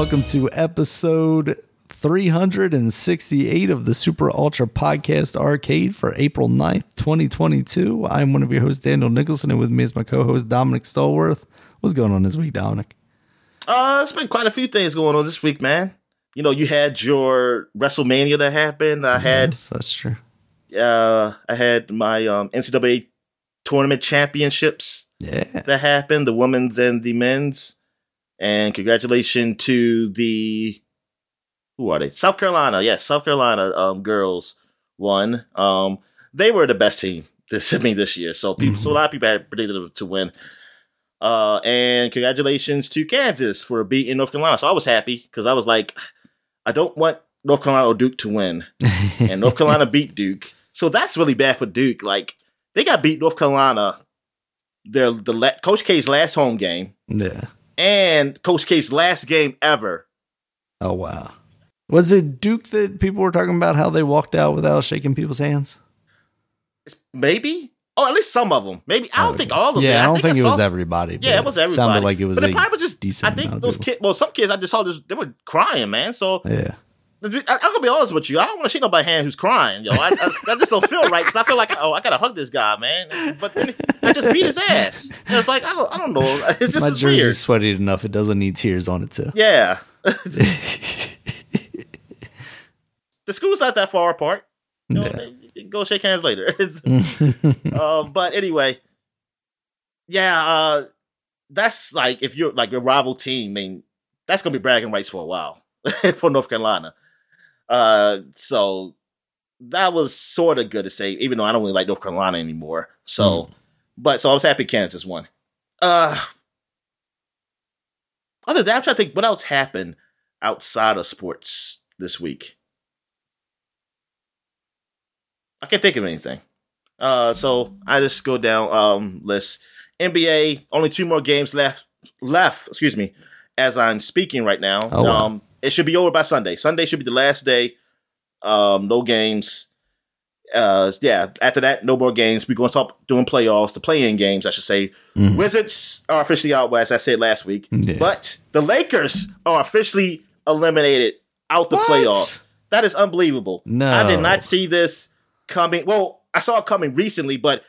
welcome to episode 368 of the Super Ultra Podcast Arcade for April 9th, 2022. I'm one of your hosts, Daniel Nicholson, and with me is my co host, Dominic Stallworth. What's going on this week, Dominic? Uh, it's been quite a few things going on this week, man. You know, you had your WrestleMania that happened. I had Yes, that's true. uh I had my um NCAA tournament championships Yeah. that happened, the women's and the men's. And congratulations to the who are they? South Carolina, yes, South Carolina um girls won. Um they were the best team this I mean this year. So people so a lot of people had predicted them to win. Uh and congratulations to Kansas for beating North Carolina. So I was happy because I was like, I don't want North Carolina or Duke to win. And North Carolina beat Duke. So that's really bad for Duke. Like they got beat North Carolina their the la- Coach K's last home game yeah. And Coach K's last game ever. Oh, wow. Was it Duke that people were talking about how they walked out without shaking people's hands? Maybe, or at least some of them. Maybe I don't oh, think all of them. Yeah, I don't think, it was everybody. Yeah, it was everybody. Sounded like it was but it probably was just decent I think those kids. Well, some kids I just saw this. They were crying, man. So Yeah. I'm gonna be honest with you. I don't want to shake nobody's hand who's crying, yo. I, I, I just don't feel right because I feel like oh, I gotta hug this guy, man. But then I just beat his ass. And it's like I don't, I don't know. It's just My jersey's weird. sweaty enough. It doesn't need tears on it, too. Yeah. the school's not that far apart. You know, Yeah. go shake hands later. um, but anyway, yeah, uh, that's like if you're like a rival team, I mean, that's gonna be bragging rights for a while for North Carolina. Uh, so that was sort of good to say, even though I don't really like North Carolina anymore. So, but so I was happy Kansas won. Uh, other than that, I'm trying to think what else happened outside of sports this week. I can't think of anything. Uh, so I just go down um list. NBA only two more games left. Left, excuse me, as I'm speaking right now. Oh, wow. Um, it should be over by Sunday. Sunday should be the last day. Um, no games. Uh, yeah. After that, no more games. We're gonna stop doing playoffs, the play-in games, I should say. Mhm. Wizards are officially out, as I said last week. Yeah. But the Lakers are officially eliminated out the What? playoffs. That is unbelievable. No. I did not see this coming. Well, I saw it coming recently, but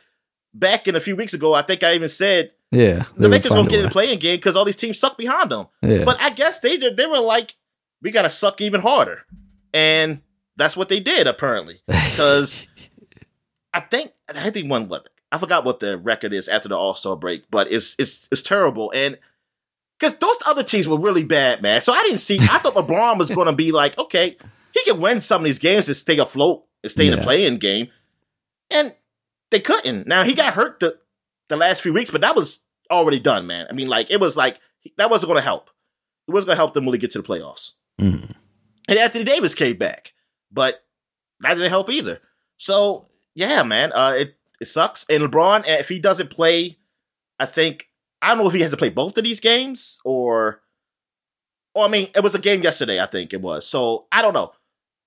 back in a few weeks ago, I think I even said Yeah. the Lakers gonna get in the play-in game because all these teams suck behind them. Yeah. But I guess they they were like, we gotta suck even harder, and that's what they did apparently. Because I think I think one what I forgot what the record is after the All Star break, but it's it's it's terrible and. Because those other teams were really bad, man. So I didn't see. I thought LeBron was going to be like, okay, he can win some of these games and stay afloat and stay in Yeah. the play-in game, and they couldn't. Now he got hurt the the last few weeks, but that was already done, man. I mean, like it was like that wasn't going to help. It wasn't going to help them really get to the playoffs. Mhm. And Anthony Davis came back, but that didn't help either. So yeah, man, uh, it it sucks. And LeBron, if he doesn't play, I think I don't know if he has to play both of these games or, or I mean, it was a game yesterday. I think it was. So I don't know.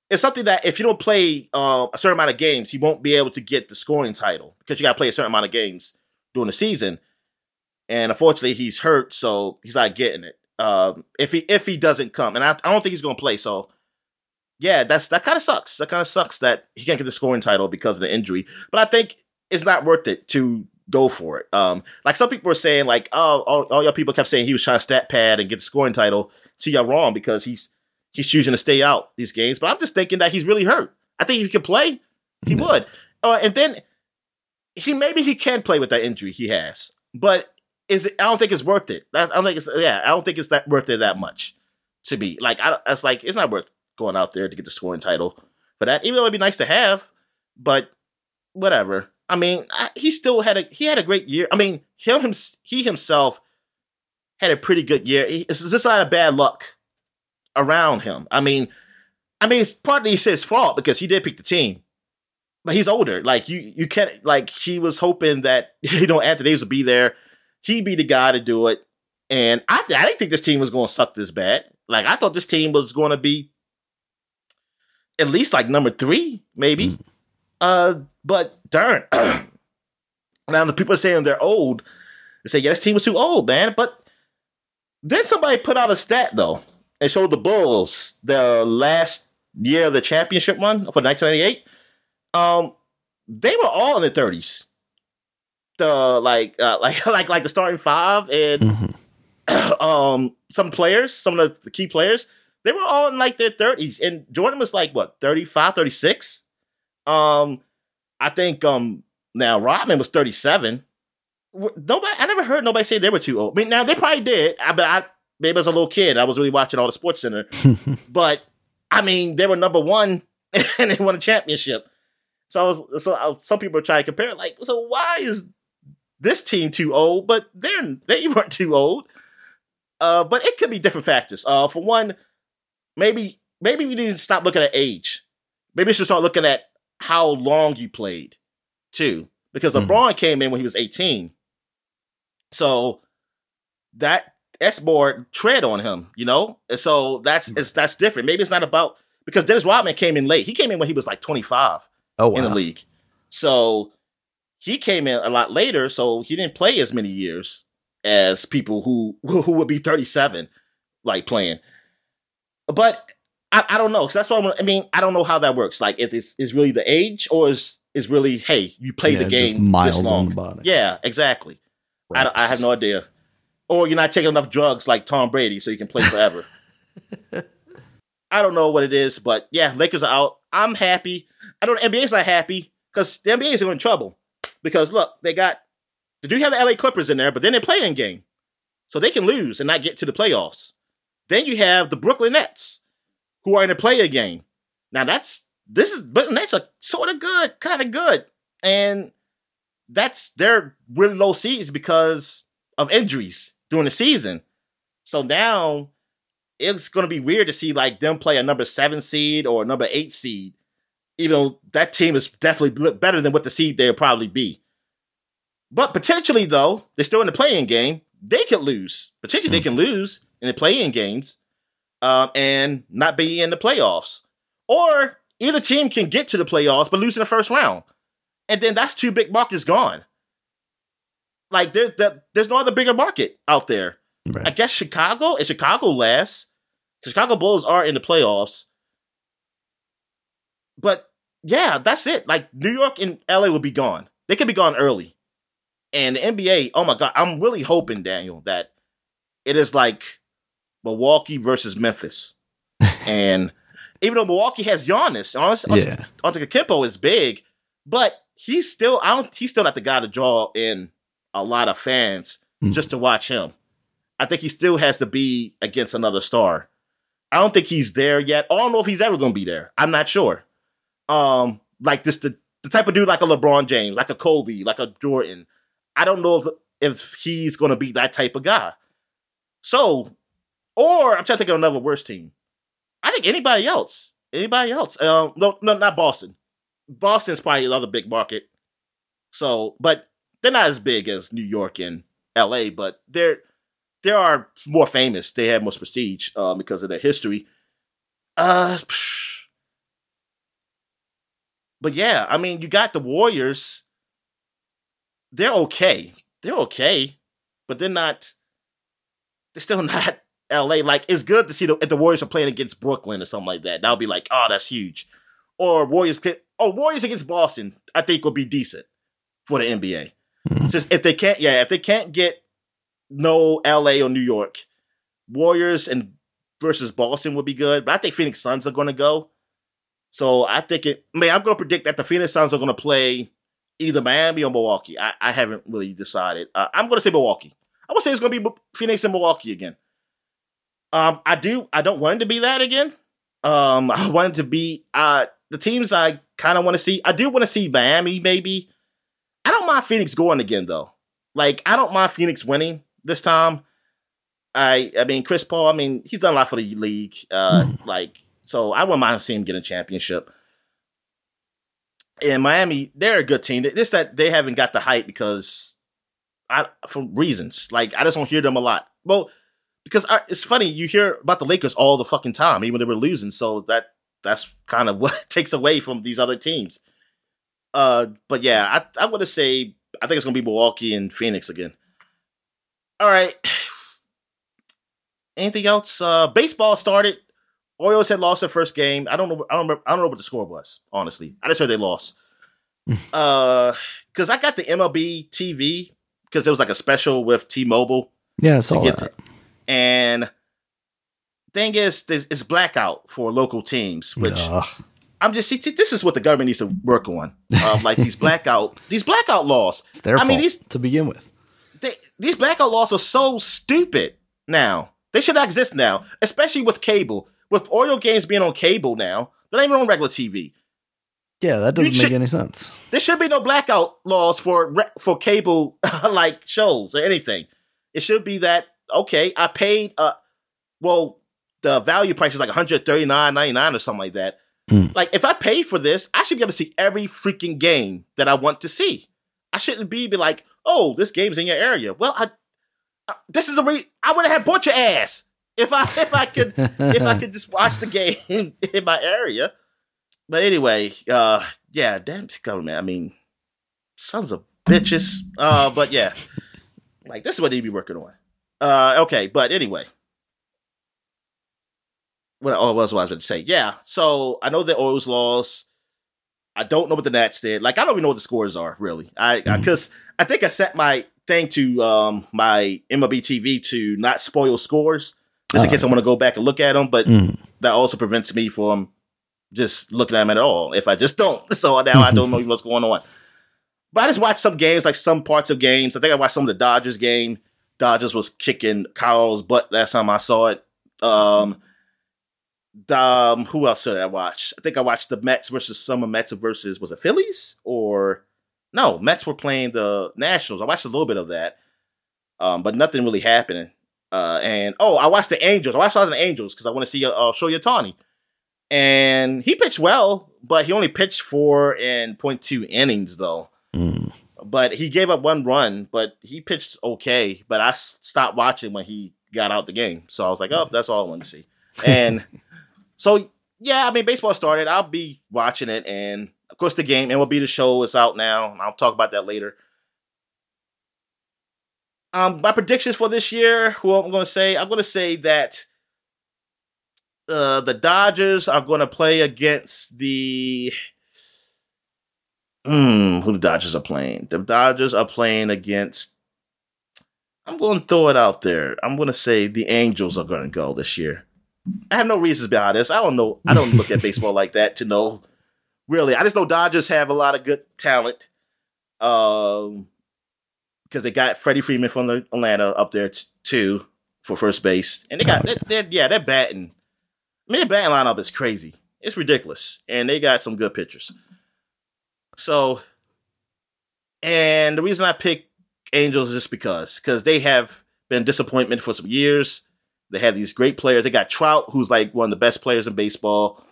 It's something that if you don't play uh, a certain amount of games, you won't be able to get the scoring title because you got to play a certain amount of games during the season. And unfortunately, he's hurt, so he's not getting it. Um, if he if he doesn't come, and I, I don't think he's going to play, so yeah, that's that kind of sucks. That kind of sucks that he can't get the scoring title because of the injury. But I think it's not worth it to go for it. Um, like some people were saying, like oh, all, all your people kept saying he was trying to stat pad and get the scoring title. See, y'all wrong because he's he's choosing to stay out these games. But I'm just thinking that he's really hurt. I think if he could play, he would. Uh, and then he maybe he can play with that injury he has, but is? I don't think it's worth it. I don't think it's yeah. I don't think it's that worth it that much to be like. I it's like it's not worth going out there to get the scoring title for that. Even though it'd be nice to have, but whatever. I mean, I, he still had a he had a great year. I mean, him him he himself had a pretty good year. He, it's just not of bad luck around him. I mean, I mean, it's partly his fault because he did pick the team, but he's older. Like you, you can't like he was hoping that you know Anthony Davis would be there. He'd be the guy to do it, and I I didn't think this team was going to suck this bad. Like I thought this team was going to be at least like number three, maybe. Uh, but darn. now the people are saying they're old. They say, yeah, this team was too old, man. But then somebody put out a stat though. and showed the Bulls the last year of the championship run for 1998. Um, they were all in the 30s. The like, uh, like, like, like the starting five and mm-hmm. um some players, some of the key players, they were all in like their 30s. And Jordan was like what 35, 36. Um, I think um now Rodman was 37. Nobody, I never heard nobody say they were too old. I mean, now they probably did. I, but I maybe as a little kid, I was really watching all the Sports Center. but I mean, they were number one and they won a championship. So I was, so I, some people are trying to compare, like, so why is this team too old? But they're they weren't too old. Uh, but it could be different factors. Uh, for one, maybe maybe we need to stop looking at age. Maybe we should start looking at how long you played, too. Because mm-hmm. LeBron came in when he was 18. So that that's more tread on him, you know? And so that's mm. it's, that's different. Maybe it's not about because Dennis Rodman came in late. He came in when he was like 25 oh, wow. in the league. So he came in a lot later, so he didn't play as many years as people who who would be 37 like playing. But I, I don't know. So that's why I mean, I don't know how that works. Like if it's is really the age or is is really hey, you play yeah, the game miles on the body. Yeah, exactly. I, I have no idea or you're not taking enough drugs like Tom Brady, so you can play forever. I don't know what it is, but yeah, Lakers are out. I'm happy. I don't. NBA's not happy because the NBA is in trouble. Because look, they got they do have the LA Clippers in there, but then they're play-in game, so they can lose and not get to the playoffs. Then you have the Brooklyn Nets, who are in a player game. Now that's this is but Nets are sort of good, kind of good, and that's their really low seeds because of injuries during the season. So now it's to be weird to see like them play a number seven seed or a number eight seed, even though that team is definitely better than what the seed they'll probably be. But potentially, though, they're still in the play-in game. They could lose. Potentially, they hmm. can lose in the play-in games um, and not be in the playoffs. Or either team can get to the playoffs but lose in the first round. And then that's two big markets gone. Like there, there there's no other bigger market out there. Right. I guess Chicago and Chicago last. Chicago Bulls are in the playoffs. But yeah, that's it. Like New York and LA will be gone. They could be gone early. And the NBA, oh my god, I'm really hoping, Daniel, that it is like Milwaukee versus Memphis. and even though Milwaukee has Giannis, honestly, yeah. Antetokounmpo is big, but he's still I don't he's still not the guy to draw in a lot of fans mm. just to watch him. I think he still has to be against another star. I don't think he's there yet. I don't know if he's ever going to be there. I'm not sure. Um, like this, the, the type of dude like a LeBron James, like a Kobe, like a Jordan. I don't know if, if he's going to be that type of guy. So, or I'm trying to think of another worse team. I think anybody else, anybody else. Um, no, no, not Boston. Boston's probably another big market. So, but they're not as big as New York and L.A., but they're they are more famous. They have more prestige uh, because of their history. Uh, but yeah, I mean, you got the Warriors. They're okay. They're okay, but they're not. They're still not L.A. Like it's good to see the, if the Warriors are playing against Brooklyn or something like that. That'll be like, oh, that's huge. Or Warriors, oh, Warriors against Boston. I think will be decent for the NBA. Mm-hmm. Since if they can't, yeah, if they can't get no LA or New York, Warriors and versus Boston would be good. But I think Phoenix Suns are going to go. So I think it. I mean, I'm going to predict that the Phoenix Suns are going to play either Miami or Milwaukee. I, I haven't really decided. Uh, I'm going to say Milwaukee. I would say it's going to be Phoenix and Milwaukee again. Um, I do. I don't want it to be that again. Um, I want it to be uh the teams I kind of want to see. I do want to see Miami maybe I don't mind Phoenix going again though. Like I don't mind Phoenix winning this time. I I mean Chris Paul. I mean he's done a lot for the league. Uh, mm. Like so, I wouldn't mind seeing him get a championship. And Miami, they're a good team. Just that they haven't got the hype because I for reasons. Like I just don't hear them a lot. Well, because I, it's funny you hear about the Lakers all the fucking time, even when they were losing. So that that's kind of what takes away from these other teams. Uh, but yeah, I I to say I think it's gonna be Milwaukee and Phoenix again. All right. anything else? Uh, baseball started. Orioles had lost their first game. I don't know. I don't. Remember, I don't know what the score was. Honestly, I just heard they lost. uh, because I got the MLB TV because it was like a special with T-Mobile. Yeah, I saw that. And thing is, it's blackout for local teams, which. I'm just see, this is what the government needs to work on. Um, like these blackout, these blackout laws. It's their I fault mean, these to begin with. they, these blackout laws are so stupid now. They should not exist now, especially with cable. With Oriole games being on cable now, they're not even on regular TV. Yeah, that doesn't You make should- any sense. There should be no blackout laws for re- for cable like shows or anything. It should be that okay, I paid uh well the value price is like 139.99 or something like that. Hmm. Like if I pay for this, I should be able to see every freaking game that I want to see. I shouldn't be be like, "Oh, this game's in your area." Well, I uh, this is a re- I would have had bought your ass if I if I could if I could just watch the game in my area. But anyway, uh, yeah, damn government. I mean, sons of bitches. Uh, but yeah, like this is what they be working on. Uh, okay, but anyway, what oh, was what I was going to say? Yeah, so I know the Orioles lost. I don't know what the Nats did. Like I don't even know what the scores are really. I because I, think I set my thing to um my MLB TV to not spoil scores just in Oh. case I want to go back and look at them. But Mm. that also prevents me from just looking at them at all if I just don't. So now I don't know what's going on. But I just watched some games, like some parts of games. I think I watched some of the Dodgers game. Dodgers was kicking Kyle's butt last time I saw it. Um, um who else did I watch? I think I watched the Mets versus some Mets versus was it Phillies or no? Mets were playing the Nationals. I watched a little bit of that, um, but nothing really happening. Uh, and oh, I watched the Angels. I watched all the Angels because I want to see uh, Shohei Ohtani, and he pitched well, but he only pitched four and point two innings though. Mm. But he gave up one run, but he pitched okay. But I stopped watching when he got out the game, so I was like, oh, that's all I want to see. And so yeah, I mean, baseball started. I'll be watching it, and of course, the game and will be the show is out now. I'll talk about that later. Um, my predictions for this year, who I'm going to say, I'm going to say that uh, the Dodgers are going to play against the. Hmm, who the Dodgers are playing? The Dodgers are playing against. I'm going to throw it out there. I'm going to say the Angels are going to go this year. I have no reasons behind this. I don't know. I don't look at baseball like that to know. Really, I just know Dodgers have a lot of good talent. Um, because they got Freddie Freeman from Atlanta up there t- too for first base, and they got Oh, they- they're, yeah they're batting. I mean, their batting lineup is crazy. It's ridiculous, and they got some good pitchers. So, and the reason I pick Angels is just because because they have been disappointment for some years. They have these great players. They got Trout, who's like one of the best players in baseball,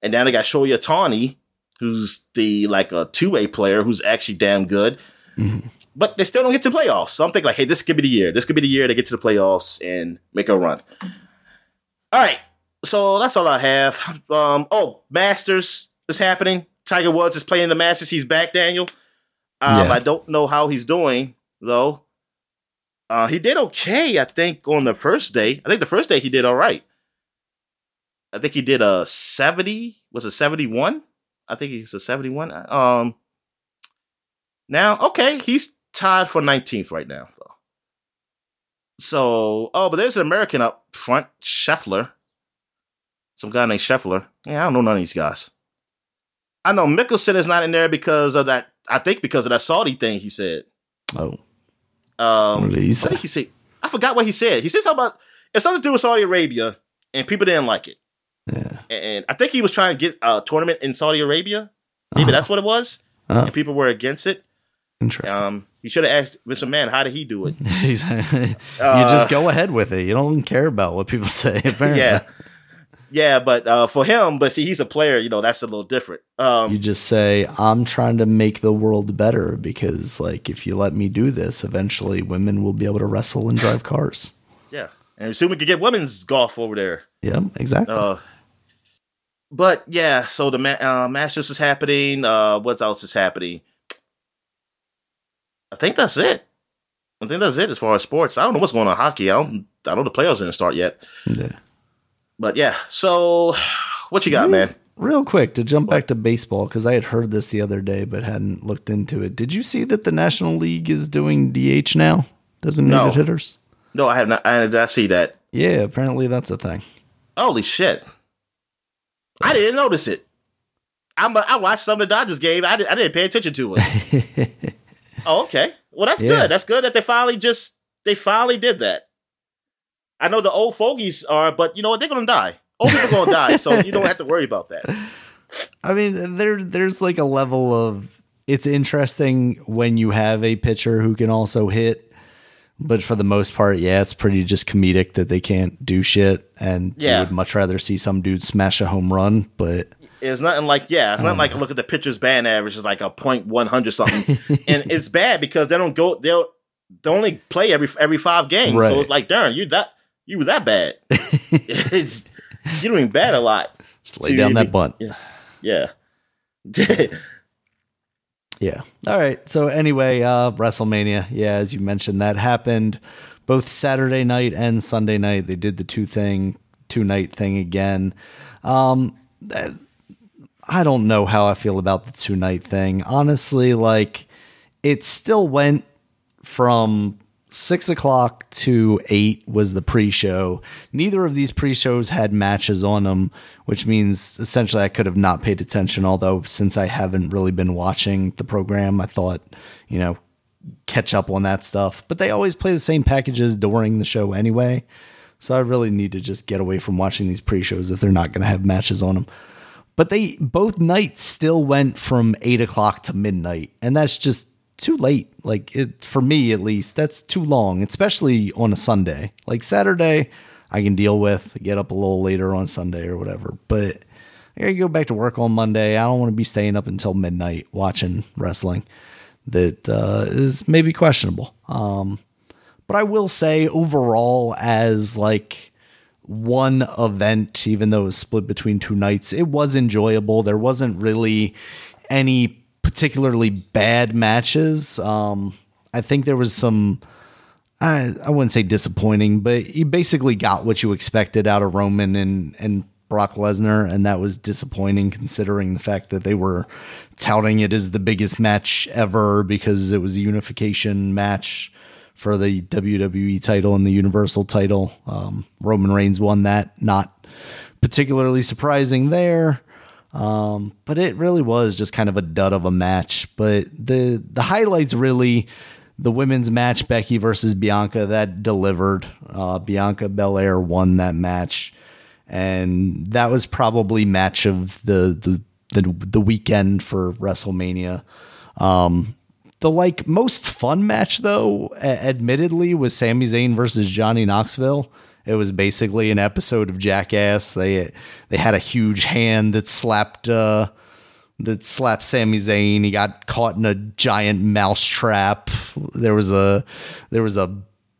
and now they got Shohei Ohtani, who's the like a two way player who's actually damn good. Mhm. But they still don't get to playoffs. So I'm thinking like, hey, this could be the year. This could be the year they get to the playoffs and make a run. All right. So that's all I have. Um, oh, Masters is happening. Tiger Woods is playing the Masters. He's back, Daniel. Um, Yeah. I don't know how he's doing though. Uh, he did okay, I think, on the first day. I think the first day he did all right. I think he did a 70. Was it 71? I think he's a 71. Um, now, okay, he's tied for 19th right now, though. So, oh, but there's an American up front, Scheffler. Some guy named Scheffler. Yeah, I don't know none of these guys. I know Mickelson is not in there because of that. I think because of that Saudi thing he said. Oh, Um, What did he I say? think he said. I forgot what he said. He said something about it's something to do with Saudi Arabia, and people didn't like it. yeah. And I think he was trying to get a tournament in Saudi Arabia. Maybe Uh-huh. that's what it was. Oh, And people were against it. interesting. Um, he should have asked Mr. Man, how did he do it? You Uh, just go ahead with it. You don't care about what people say. Apparently. Yeah. Yeah, but uh, for him, but see, he's a player. You know, that's a little different. Um, You just say, I'm trying to make the world better because, like, if you let me do this, eventually women will be able to wrestle and drive cars. yeah, and soon we could get women's golf over there. Yeah, exactly. Uh, but yeah, so the ma- uh, Masters is happening. Uh, what else is happening? I think that's it. I think that's it as far as sports. I don't know what's going on in hockey. I don't. I know the playoffs didn't start yet. Yeah. But yeah. So, what you got, man? Real quick to jump back to baseball because I had heard this the other day but hadn't looked into it. Did you see that the National League is doing DH now? Doesn't No. need hitters. No, I have not. I did not see that. Yeah, apparently that's a thing. Holy shit! I didn't notice it. I'm a, I watched some of the Dodgers game. I, did, I didn't pay attention to it. oh, okay. Well, that's Yeah. good. That's good that they finally just they finally did that. I know the old fogies are, but you know what? They're gonna die. Old people gonna die, so you don't have to worry about that. I mean, there there's like a level of it's interesting when you have a pitcher who can also hit, but for the most part, yeah, it's pretty just comedic that they can't do shit, and Yeah. you would much rather see some dude smash a home run. But It's nothing like yeah. It's not like look at the pitcher's band average is like a point one hundred something, and it's bad because they don't go. They'll they only play every every five games, Right. so it's like darn you that you were that bad. it's you're doing bad a lot. just lay down that bunt. Yeah, yeah. Yeah. All right. So anyway, uh WrestleMania. Yeah, as you mentioned, that happened both Saturday night and Sunday night. They did the two thing, two night thing again. Um I don't know how I feel about the two night thing. Honestly, like it still went from six o'clock to eight was the pre-show. Neither of these pre-shows had matches on them, which means essentially I could have not paid attention. Although since I haven't really been watching the program, I thought you know catch up on that stuff. But they always play the same packages during the show anyway, so I really need to just get away from watching these pre-shows if they're not going to have matches on them. But they both nights still went from eight o'clock to midnight, and that's just too late. Like it for me at least, that's too long, especially on a Sunday. Like Saturday, I can deal with. Get up a little later on Sunday or whatever. But I gotta go back to work on Monday. I don't want to be staying up until midnight watching wrestling. That uh, is maybe questionable. Um, but I will say overall, as like one event, even though it was split between two nights, it was enjoyable. There wasn't really any particularly bad matches. Um, I think there was some. I, I wouldn't say disappointing, but you basically got what you expected out of Roman and, and Brock Lesnar, and that was disappointing considering the fact that they were touting it as the biggest match ever because it was a unification match for the WWE title and the Universal title. Um, Roman Reigns won that, not particularly surprising there. Um, but it really was just kind of a dud of a match. But the the highlights really the women's match Becky versus Bianca that delivered. Uh, Bianca Belair won that match, and that was probably match of the the the, the weekend for WrestleMania. Um, the like most fun match though, a- admittedly, was Sami Zayn versus Johnny Knoxville. It was basically an episode of Jackass. They they had a huge hand that slapped uh, that slapped Sami Zayn. He got caught in a giant mouse trap. There was a there was a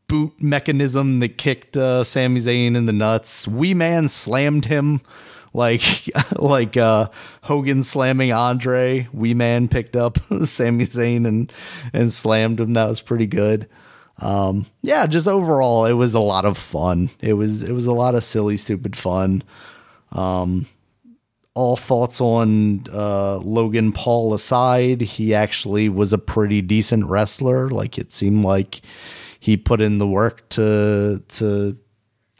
boot mechanism that kicked uh, Sami Zayn in the nuts. Wee Man slammed him like like uh, Hogan slamming Andre. Wee Man picked up Sami Zayn and and slammed him. That was pretty good. Um, yeah, just overall, it was a lot of fun. It was it was a lot of silly, stupid fun. Um, all thoughts on uh, Logan Paul aside, he actually was a pretty decent wrestler. Like it seemed like he put in the work to to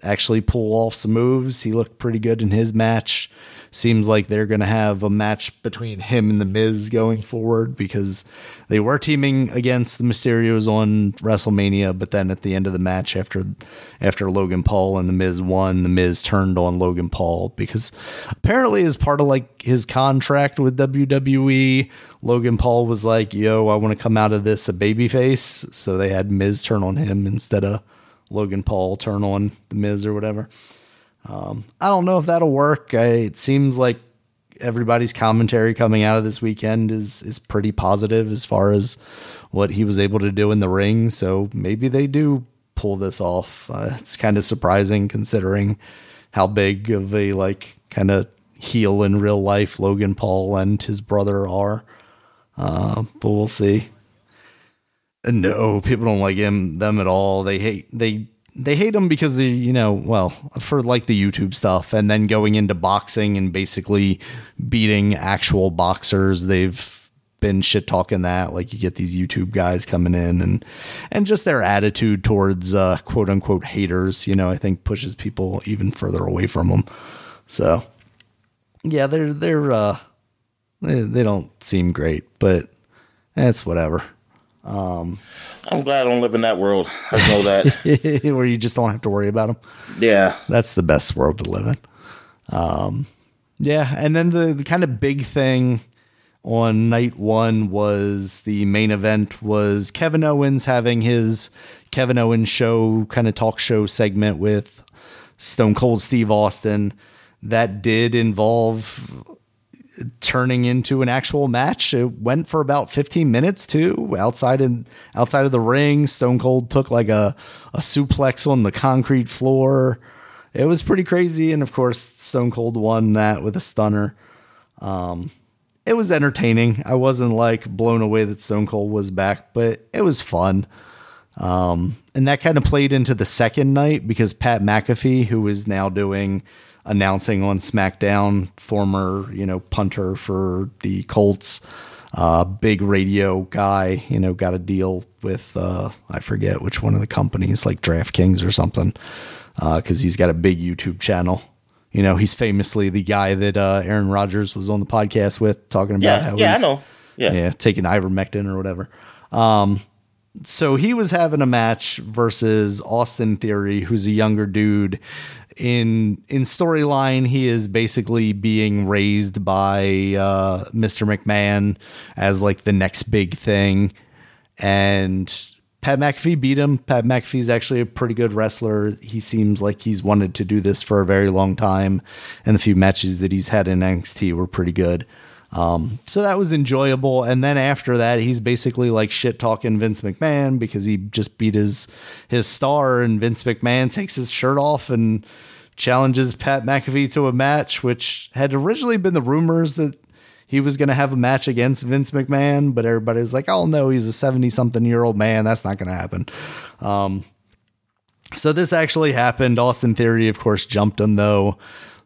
actually pull off some moves. He looked pretty good in his match. Seems like they're going to have a match between him and The Miz going forward because they were teaming against the Mysterios on WrestleMania, but then at the end of the match, after after Logan Paul and The Miz won, The Miz turned on Logan Paul because apparently, as part of like his contract with WWE, Logan Paul was like, "Yo, I want to come out of this a babyface," so they had Miz turn on him instead of Logan Paul turn on the Miz or whatever. Um, I don't know if that'll work. I, it seems like everybody's commentary coming out of this weekend is is pretty positive as far as what he was able to do in the ring. So maybe they do pull this off. Uh, it's kind of surprising considering how big of a like kind of heel in real life Logan Paul and his brother are. Uh, but we'll see. No, people don't like him them at all. They hate they they hate him because they you know well for like the YouTube stuff and then going into boxing and basically beating actual boxers. They've been shit talking that like you get these YouTube guys coming in and and just their attitude towards uh, quote unquote haters. You know, I think pushes people even further away from them. So yeah, they're they're uh, they, they don't seem great, but it's whatever. Um, I'm glad I don't live in that world. I know that where you just don't have to worry about them. Yeah, that's the best world to live in. Um, yeah, and then the, the kind of big thing on night one was the main event was Kevin Owens having his Kevin Owens show kind of talk show segment with Stone Cold Steve Austin. That did involve turning into an actual match. It went for about 15 minutes too. Outside in outside of the ring, Stone Cold took like a, a suplex on the concrete floor. It was pretty crazy, and of course, Stone Cold won that with a stunner. Um, it was entertaining. I wasn't like blown away that Stone Cold was back, but it was fun. Um, and that kind of played into the second night because Pat McAfee, who is now doing announcing on SmackDown, former, you know, punter for the Colts, uh, big radio guy, you know, got a deal with, uh, I forget which one of the companies, like DraftKings or something, because uh, he's got a big YouTube channel. You know, he's famously the guy that uh, Aaron Rodgers was on the podcast with, talking about yeah, how yeah, he's, I know. Yeah. yeah, taking ivermectin or whatever. Um, so he was having a match versus Austin Theory, who's a younger dude in in storyline, he is basically being raised by uh, Mr. McMahon as like the next big thing, and Pat McAfee beat him. Pat McAfee's actually a pretty good wrestler. He seems like he's wanted to do this for a very long time, and the few matches that he's had in NXT were pretty good. Um, so that was enjoyable. And then after that, he's basically like shit talking Vince McMahon because he just beat his his star, and Vince McMahon takes his shirt off and challenges Pat McAfee to a match, which had originally been the rumors that he was going to have a match against Vince McMahon, but everybody was like, "Oh no, he's a seventy something year old man. That's not going to happen." Um, so this actually happened. Austin Theory, of course, jumped him though.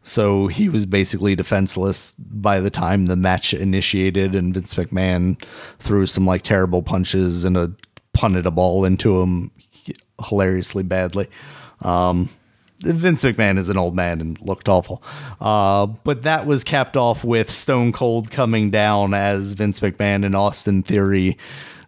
So he was basically defenseless by the time the match initiated, and Vince McMahon threw some like terrible punches and a punted a ball into him hilariously badly. Um, Vince McMahon is an old man and looked awful. Uh, but that was capped off with Stone Cold coming down as Vince McMahon and Austin Theory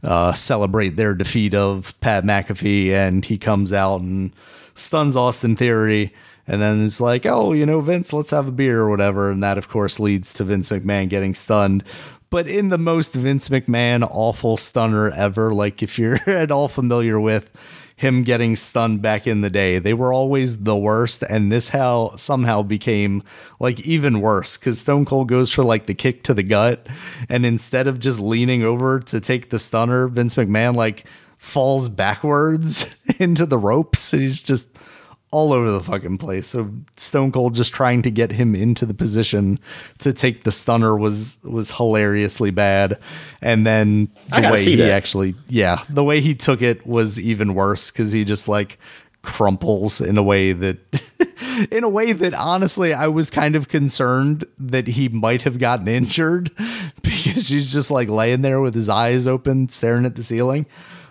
uh, celebrate their defeat of Pat McAfee, and he comes out and stuns Austin Theory and then it's like, oh, you know, Vince, let's have a beer or whatever. And that, of course, leads to Vince McMahon getting stunned. But in the most Vince McMahon awful stunner ever, like if you're at all familiar with him getting stunned back in the day, they were always the worst. And this how somehow became like even worse because Stone Cold goes for like the kick to the gut. And instead of just leaning over to take the stunner, Vince McMahon like falls backwards into the ropes. And he's just all over the fucking place. So Stone Cold just trying to get him into the position to take the stunner was was hilariously bad. And then the way he that. actually yeah, the way he took it was even worse cuz he just like crumples in a way that in a way that honestly I was kind of concerned that he might have gotten injured because he's just like laying there with his eyes open staring at the ceiling.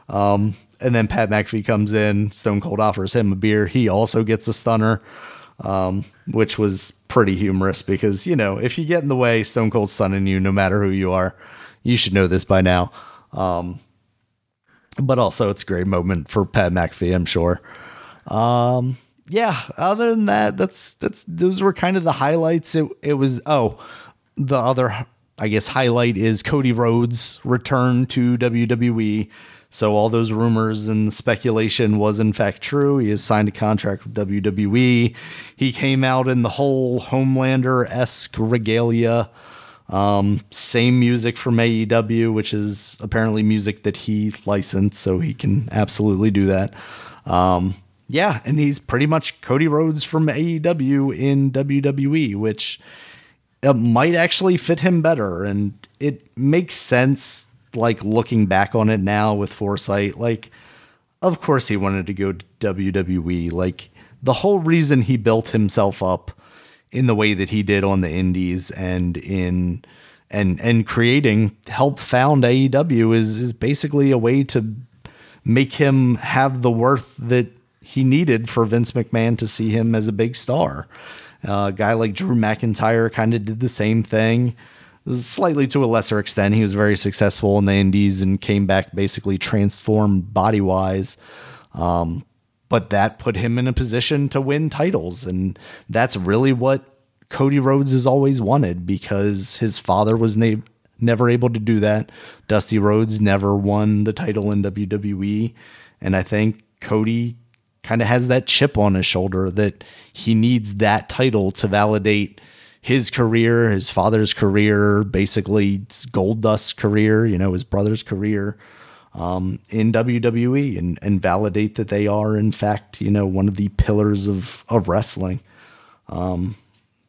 Um and then Pat McAfee comes in. Stone Cold offers him a beer. He also gets a stunner, um, which was pretty humorous because you know if you get in the way, Stone Cold stunning you, no matter who you are. You should know this by now. Um, but also, it's a great moment for Pat McAfee, I'm sure. Um, yeah. Other than that, that's that's those were kind of the highlights. It it was oh, the other I guess highlight is Cody Rhodes' return to WWE. So all those rumors and speculation was in fact true. He has signed a contract with WWE. He came out in the whole Homelander esque regalia. Um, same music from AEW, which is apparently music that he licensed, so he can absolutely do that. Um, yeah, and he's pretty much Cody Rhodes from AEW in WWE, which might actually fit him better. And it makes sense like looking back on it now with foresight, like of course he wanted to go to WWE. Like the whole reason he built himself up in the way that he did on the indies and in and and creating help found AEW is is basically a way to make him have the worth that he needed for Vince McMahon to see him as a big star. Uh, a guy like Drew McIntyre kind of did the same thing, slightly to a lesser extent. He was very successful in the Indies and came back basically transformed body wise. Um, but that put him in a position to win titles. And that's really what Cody Rhodes has always wanted because his father was na- never able to do that. Dusty Rhodes never won the title in WWE. And I think Cody kind of has that chip on his shoulder that he needs that title to validate his career, his father's career, basically Goldust's career, you know, his brother's career um, in WWE and, and validate that they are, in fact, you know, one of the pillars of, of wrestling. Um,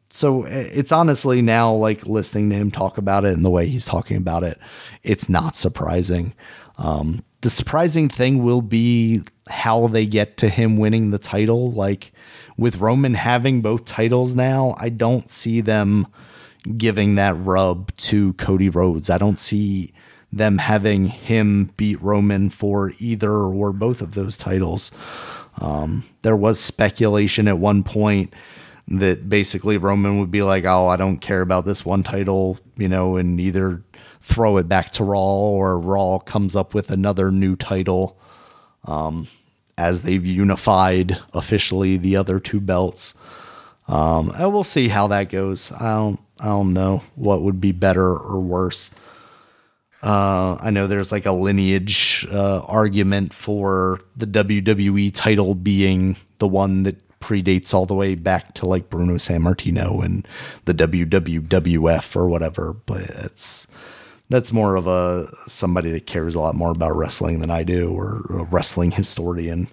so it's honestly now like listening to him talk about it and the way he's talking about it, it's not surprising. Um, the surprising thing will be how they get to him winning the title. Like with Roman having both titles now, I don't see them giving that rub to Cody Rhodes. I don't see them having him beat Roman for either or both of those titles. Um, there was speculation at one point that basically Roman would be like, "Oh, I don't care about this one title," you know, and either throw it back to Raw or Raw comes up with another new title um, as they've unified officially the other two belts. Um, and we'll see how that goes. I don't I don't know what would be better or worse. Uh, I know there's like a lineage uh, argument for the WWE title being the one that predates all the way back to like Bruno Sammartino and the WWF or whatever, but it's that's more of a somebody that cares a lot more about wrestling than I do, or a wrestling historian,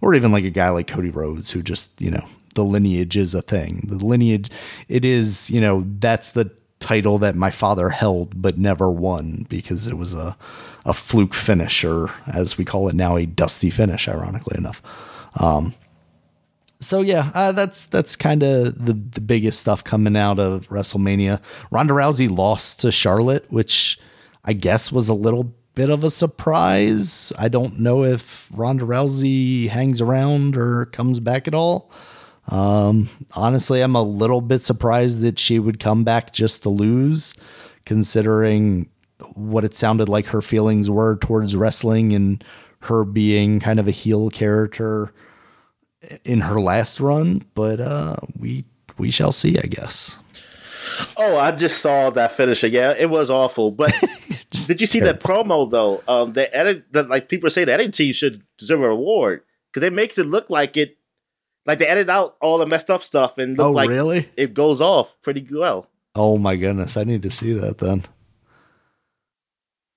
or even like a guy like Cody Rhodes who just you know the lineage is a thing. The lineage, it is you know that's the title that my father held but never won because it was a a fluke finish, or as we call it now, a dusty finish. Ironically enough. Um, so yeah, uh, that's that's kind of the the biggest stuff coming out of WrestleMania. Ronda Rousey lost to Charlotte, which I guess was a little bit of a surprise. I don't know if Ronda Rousey hangs around or comes back at all. Um, honestly, I'm a little bit surprised that she would come back just to lose, considering what it sounded like her feelings were towards wrestling and her being kind of a heel character in her last run, but uh, we we shall see, I guess. Oh, I just saw that finisher. Yeah, it was awful. But did you see terrible. that promo though? Um, the edit, the, like people say, the editing team should deserve a reward because it makes it look like it, like they edit out all the messed up stuff and look oh, like really? it goes off pretty well. Oh my goodness, I need to see that then.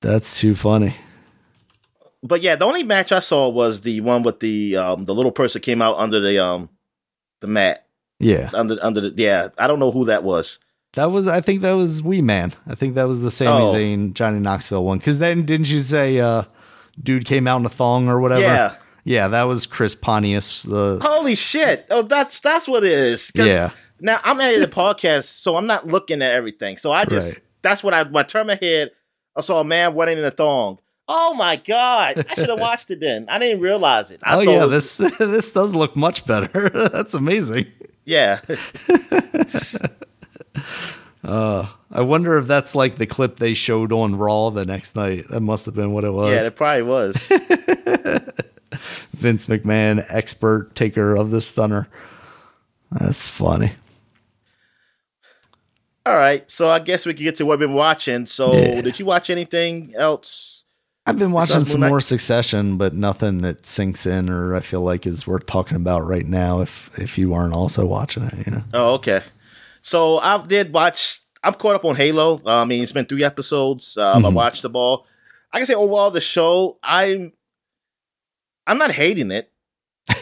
That's too funny but yeah, the only match I saw was the one with the um the little person came out under the um the mat. Yeah. Under under the yeah. I don't know who that was. That was I think that was Wee Man. I think that was the Sami oh. Zayn Johnny Knoxville one. Cause then didn't you say uh dude came out in a thong or whatever? Yeah. Yeah, that was Chris Pontius. The Holy shit. Oh, that's that's what it is. Yeah. Now I'm editing a podcast, so I'm not looking at everything. So I just right. that's what I my turn my head. I saw a man wearing in a thong. Oh my god! I should have watched it then. I didn't realize it. I oh yeah, it was- this this does look much better. That's amazing. Yeah. uh, I wonder if that's like the clip they showed on Raw the next night. That must have been what it was. Yeah, it probably was. Vince McMahon, expert taker of the stunner. That's funny. All right, so I guess we can get to what we've been watching. So, yeah. did you watch anything else I've been watching some more Succession, but nothing that sinks in or I feel like is worth talking about right now. If if you aren't also watching it, you know. Oh, okay. So I did watch. I'm caught up on Halo. Uh, I mean, it's been three episodes. Um, mm-hmm. I watched the ball. I can say overall the show. I'm I'm not hating it.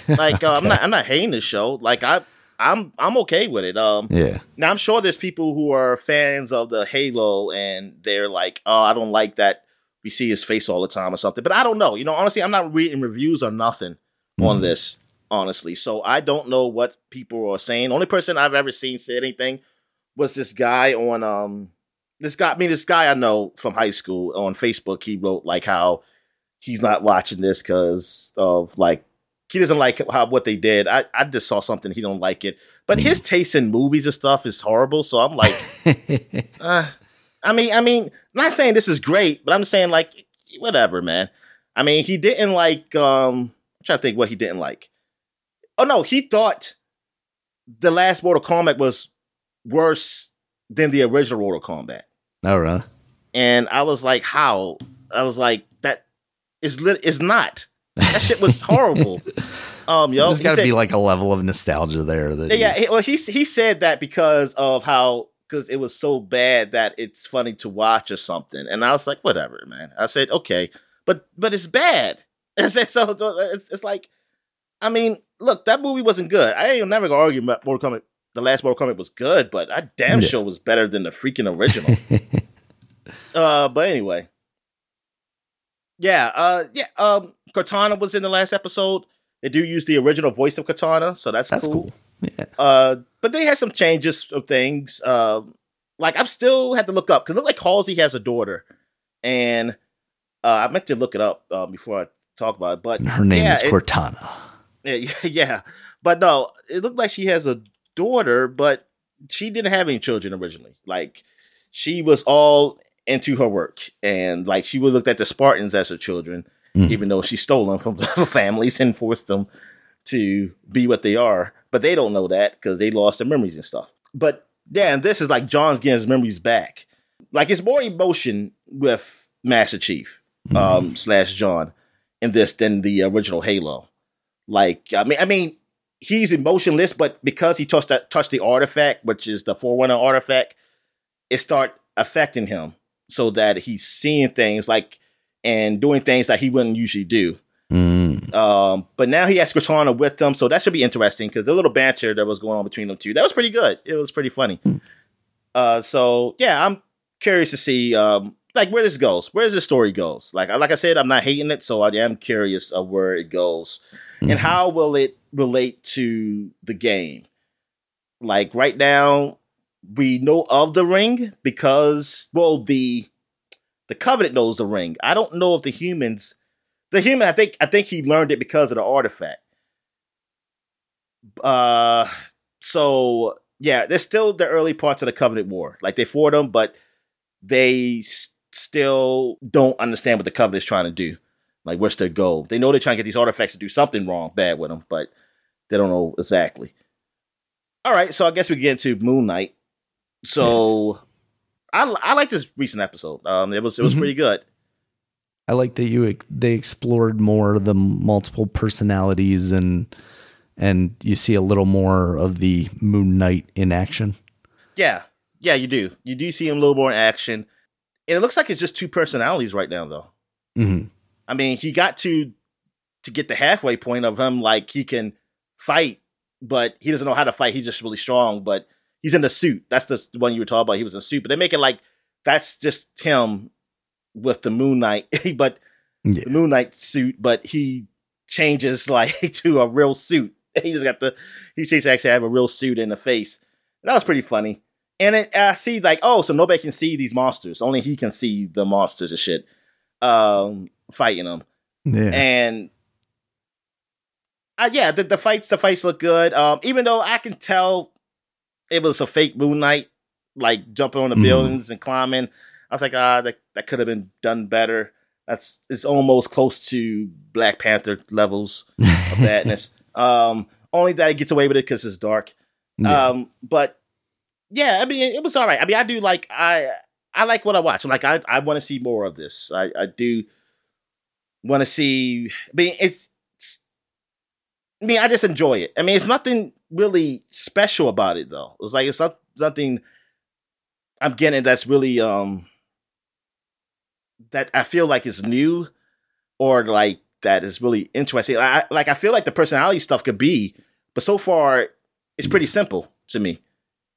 Like okay. uh, I'm not I'm not hating the show. Like I I'm I'm okay with it. Um, yeah. Now I'm sure there's people who are fans of the Halo and they're like, oh, I don't like that we see his face all the time or something. But I don't know. You know, honestly, I'm not reading reviews or nothing mm-hmm. on this, honestly. So I don't know what people are saying. Only person I've ever seen say anything was this guy on um this guy I mean this guy I know from high school on Facebook. He wrote like how he's not watching this because of like he doesn't like how what they did. I, I just saw something he don't like it, but his taste in movies and stuff is horrible. So I'm like, uh, I mean, I mean, not saying this is great, but I'm saying like whatever, man. I mean, he didn't like. um I'm trying to think what he didn't like. Oh no, he thought the last Mortal Kombat was worse than the original Mortal Kombat. Oh, really? And I was like, how? I was like, that is lit. It's not. That shit was horrible. Um, yo, there's got to be like a level of nostalgia there. That yeah, he, well, he he said that because of how because it was so bad that it's funny to watch or something. And I was like, whatever, man. I said, okay, but but it's bad. I said, so it's, it's like, I mean, look, that movie wasn't good. I ain't never gonna argue about Mortal Kombat. The last Mortal Kombat was good, but I damn yeah. sure was better than the freaking original. uh, but anyway, yeah, uh, yeah. Um, Cortana was in the last episode. They do use the original voice of Cortana, so that's, that's cool. cool. Yeah. Uh, but they had some changes of things. Uh, like I'm still had to look up because look like Halsey has a daughter, and uh, I meant to look it up uh, before I talk about it. But her name yeah, is Cortana. It, yeah, yeah, but no, it looked like she has a daughter, but she didn't have any children originally. Like she was all into her work, and like she would look at the Spartans as her children, mm. even though she stole them from the families and forced them to be what they are. But they don't know that because they lost their memories and stuff. But yeah, and this is like John's getting his memories back. Like it's more emotion with Master Chief mm. um, slash John in this than the original Halo. Like I mean, I mean, he's emotionless, but because he touched that touched the artifact, which is the Forerunner artifact, it start affecting him so that he's seeing things like and doing things that he wouldn't usually do. Um, but now he has Cortana with them, so that should be interesting because the little banter that was going on between them two that was pretty good. It was pretty funny. Mm. Uh, so yeah, I'm curious to see um, like where this goes, where this story goes. Like like I said, I'm not hating it, so I am curious of where it goes mm-hmm. and how will it relate to the game. Like right now, we know of the ring because well the the covenant knows the ring. I don't know if the humans the human I think I think he learned it because of the artifact. Uh so yeah, there's still the early parts of the covenant war. Like they fought them, but they s- still don't understand what the covenant is trying to do. Like where's their goal? They know they're trying to get these artifacts to do something wrong, bad with them, but they don't know exactly. All right, so I guess we get into Moon Knight. So yeah. I I like this recent episode. Um, it was it was mm-hmm. pretty good. I like that you they explored more the multiple personalities and and you see a little more of the Moon Knight in action. Yeah, yeah, you do. You do see him a little more in action, and it looks like it's just two personalities right now, though. Mm-hmm. I mean, he got to to get the halfway point of him like he can fight, but he doesn't know how to fight. He's just really strong, but he's in the suit. That's the one you were talking about. He was in the suit, but they make it like that's just him with the Moon Knight, but yeah. the Moon Knight suit, but he changes like to a real suit. He just got the he changed to actually have a real suit in the face. That was pretty funny. And it, I see like, oh, so nobody can see these monsters. Only he can see the monsters and shit. Um, fighting them. Yeah. And uh, yeah, the, the fights, the fights look good. Um, even though I can tell it was a fake Moon Knight, like jumping on the mm. buildings and climbing. I was like, ah, that, that could have been done better. That's it's almost close to Black Panther levels of badness. um, only that it gets away with it because it's dark. Yeah. Um, but yeah, I mean, it was all right. I mean, I do like I I like what I watch. I'm like, I I want to see more of this. I I do want to see. I mean, it's, it's. I mean, I just enjoy it. I mean, it's nothing really special about it though. It's like it's not nothing I'm getting that's really um that I feel like is new or like that is really interesting. I, like I feel like the personality stuff could be, but so far it's pretty simple to me.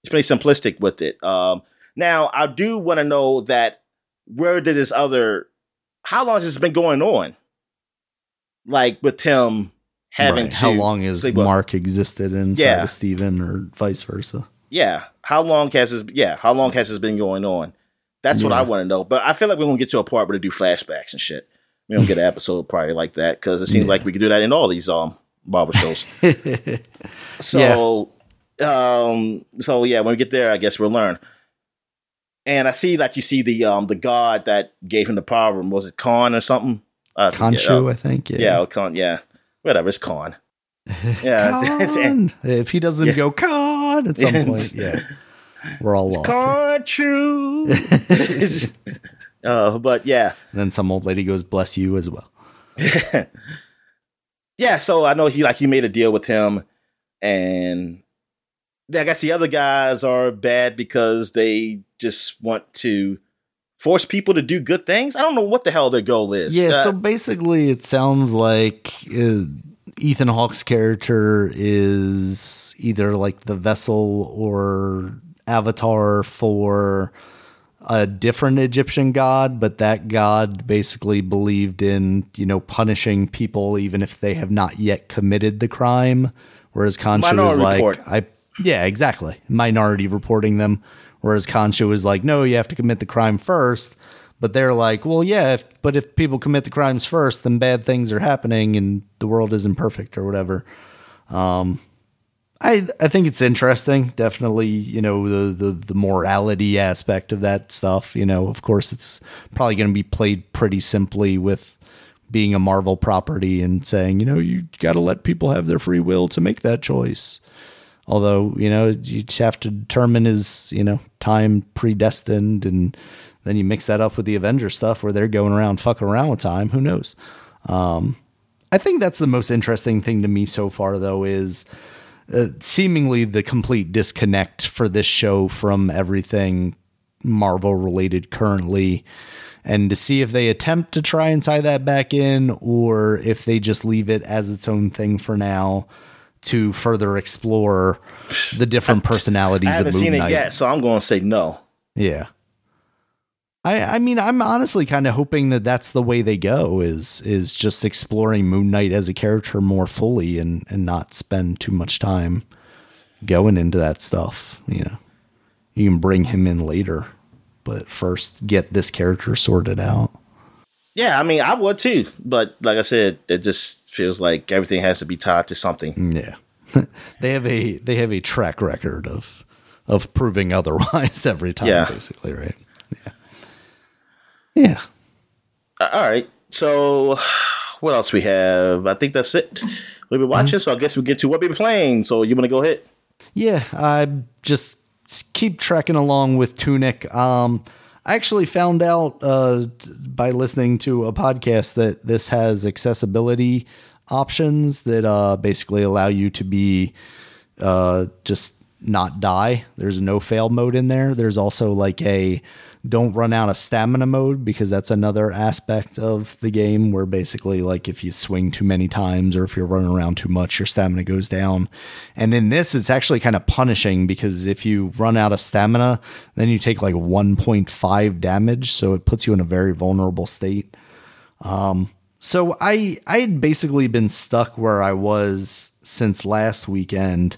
It's pretty simplistic with it. Um, now I do want to know that where did this other how long has this been going on? Like with him having Right. to How long has Mark existed inside Yeah. of Steven or vice versa? Yeah. How long has this? Yeah. How long has this been going on? That's what I want to know. But I feel like we're gonna get to a part where they do flashbacks and shit. We don't get an episode probably like that because it seems like we could do that in all these um barber shows. so, um, so yeah, when we get there, I guess we'll learn. And I see like you see the um the god that gave him the problem was it Khan or something? Forget. Khonshu, Uh, I think. Yeah. yeah, Khan. Yeah, whatever. It's Khan. Yeah, it's, it's, if he doesn't Yeah. go Khan at some point, yeah, we're all lost. Khonshu. uh, but yeah, And then some old lady goes, "Bless you" as well. yeah. So I know he like he made a deal with him, and I guess the other guys are bad because they just want to force people to do good things. I don't know what the hell their goal is. Yeah, Uh, so basically, it sounds like uh, Ethan Hawke's character is either like the vessel or avatar for a different Egyptian god, but that god basically believed in, you know, punishing people even if they have not yet committed the crime. Whereas was Minority like, report. I, yeah, exactly. Minority reporting them. Whereas Khonshu was like, no, you have to commit the crime first. But they're like, well, yeah, if, but if people commit the crimes first, then bad things are happening and the world isn't perfect or whatever. Um, I I think it's interesting. Definitely, you know, the the the morality aspect of that stuff. You know, of course, it's probably going to be played pretty simply with being a Marvel property and saying, you know, you got to let people have their free will to make that choice. Although, you know, you have to determine is, you know, time predestined and then you mix that up with the Avengers stuff where they're going around fucking around with time. Who knows? Um, I think that's the most interesting thing to me so far, though, is uh, seemingly the complete disconnect for this show from everything Marvel related currently. And to see if they attempt to try and tie that back in or if they just leave it as its own thing for now to further explore the different personalities I haven't seen it yet, so I'm going to say no. Yeah. I I mean I'm honestly kind of hoping that that's the way they go is is just exploring Moon Knight as a character more fully and and not spend too much time going into that stuff, you know. You can bring him in later, but first get this character sorted out. Yeah, I mean, I would too, but like I said, it just feels like everything has to be tied to something. Mm, yeah. they have a they have a track record of of proving otherwise every time Yeah. basically, right? Yeah. Uh, All right, so what else we have? I think that's it. We've been watching, so I guess we get to what we've been playing. So you want to go ahead? Yeah, I just keep trekking along with Tunic. Um, I actually found out uh, by listening to a podcast that this has accessibility options that uh, basically allow you to be uh, just not die. There's a no fail mode in there. There's also like a don't run out of stamina mode because that's another aspect of the game where basically like if you swing too many times or if you're running around too much your stamina goes down. And in this it's actually kind of punishing because if you run out of stamina then you take like 1.5 damage so it puts you in a very vulnerable state. Um, so I I had basically been stuck where I was since last weekend,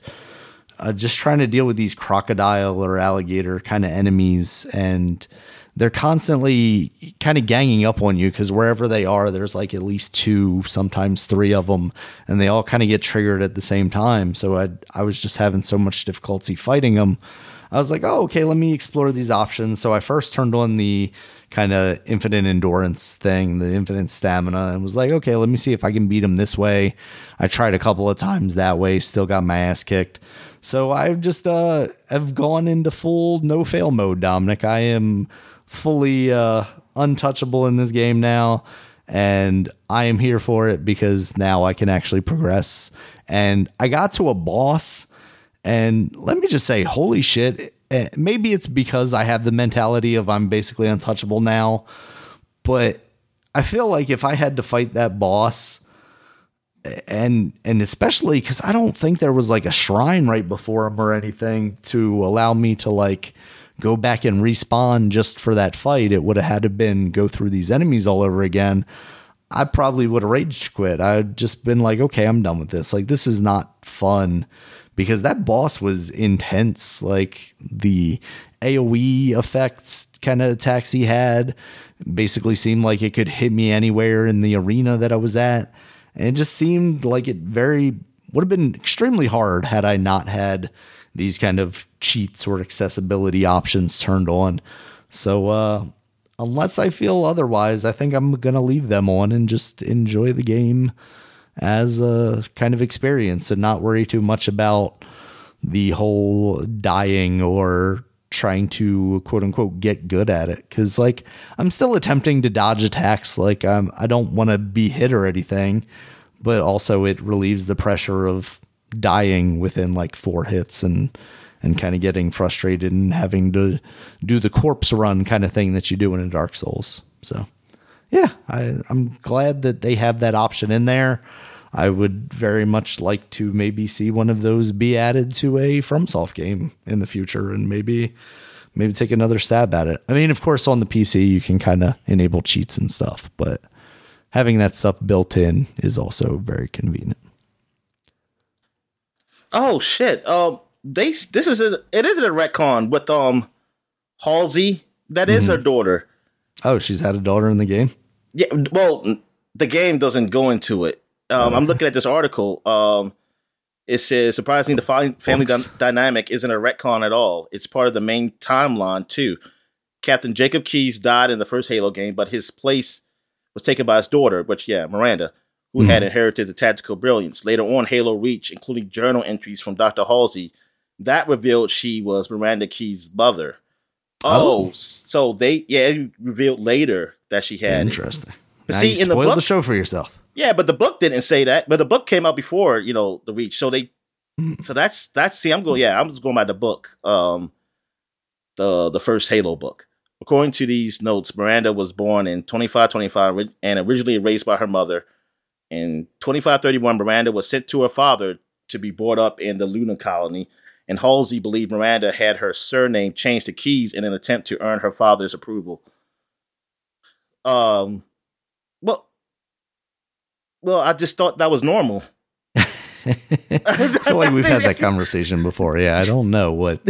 uh, just trying to deal with these crocodile or alligator kind of enemies, and they're constantly kind of ganging up on you because wherever they are, there's like at least two, sometimes three of them, and they all kind of get triggered at the same time. So I I was just having so much difficulty fighting them. I was like, oh, okay, let me explore these options. So I first turned on the kind of infinite endurance thing, the infinite stamina, and was like, okay, let me see if I can beat him this way. I tried a couple of times that way, still got my ass kicked. So I've just uh have gone into full no fail mode, Dominic. I am fully uh untouchable in this game now. And I am here for it because now I can actually progress. And I got to a boss and let me just say, holy shit. eh, Maybe it's because I have the mentality of I'm basically untouchable now, but I feel like if I had to fight that boss, and and especially because I don't think there was like a shrine right before him or anything to allow me to like go back and respawn just for that fight. It would have had to been go through these enemies all over again. I probably would have raged quit. I'd just been like, okay, I'm done with this. Like, this is not fun because that boss was intense. Like, the AoE effects kind of attacks he had basically seemed like it could hit me anywhere in the arena that I was at. And it just seemed like it very would have been extremely hard had I not had these kind of cheats or accessibility options turned on. So, uh, unless I feel otherwise, I think I'm to leave them on and just enjoy the game as a kind of experience and not worry too much about the whole dying or trying to quote unquote get good at it cuz like I'm still attempting to dodge attacks like I'm I don't want to be hit or anything but also it relieves the pressure of dying within like four hits and and kind of getting frustrated and having to do the corpse run kind of thing that you do in a Dark Souls. So, yeah, I, I'm glad that they have that option in there. I would very much like to maybe see one of those be added to a FromSoft game in the future, and maybe maybe take another stab at it. I mean, of course, on the PC you can kind of enable cheats and stuff, but having that stuff built in is also very convenient. Oh shit! Um, they this is a it isn't a retcon with um Halsey. That is mm-hmm. her daughter. Oh, she's had a daughter in the game. Yeah, well, the game doesn't go into it. Um, I'm looking at this article. Um, it says surprisingly, the family dy- dynamic isn't a retcon at all. It's part of the main timeline too. Captain Jacob Keyes died in the first Halo game, but his place was taken by his daughter, which yeah, Miranda, who mm-hmm. had inherited the tactical brilliance. Later on, Halo Reach, including journal entries from Dr. Halsey, that revealed she was Miranda Keyes' mother. Oh, oh. so they yeah revealed later that she had interesting. But see, in the book, the show for yourself. Yeah, but the book didn't say that. But the book came out before you know the Reach, so they. Hmm. So that's that's see, I'm going. Yeah, I'm just going by the book. Um, the the first Halo book. According to these notes, Miranda was born in 2525 and originally raised by her mother. In 2531, Miranda was sent to her father to be brought up in the Luna colony and Halsey believed Miranda had her surname changed to Keyes in an attempt to earn her father's approval. Um, well, well, I just thought that was normal. I feel like we've had that conversation before. Yeah, I don't know what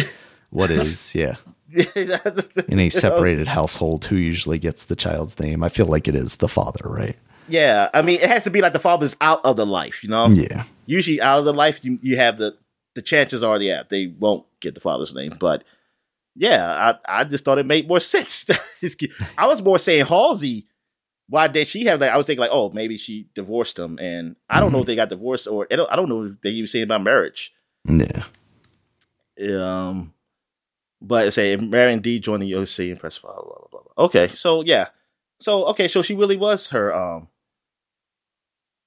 what is. Yeah, in a separated household, who usually gets the child's name? I feel like it is the father, right? Yeah, I mean, it has to be like the father's out of the life, you know. Yeah. Usually, out of the life, you you have the the chances are, yeah, they won't get the father's name. But yeah, I, I just thought it made more sense. I was more saying Halsey. Why did she have that? I was thinking like, oh, maybe she divorced him, and I don't know if mm-hmm. they got divorced or I don't, I don't know if they even saying about marriage. Yeah. Um, but say Marion D joined the OC and press blah, blah blah blah. Okay, so yeah, so okay, so she really was her um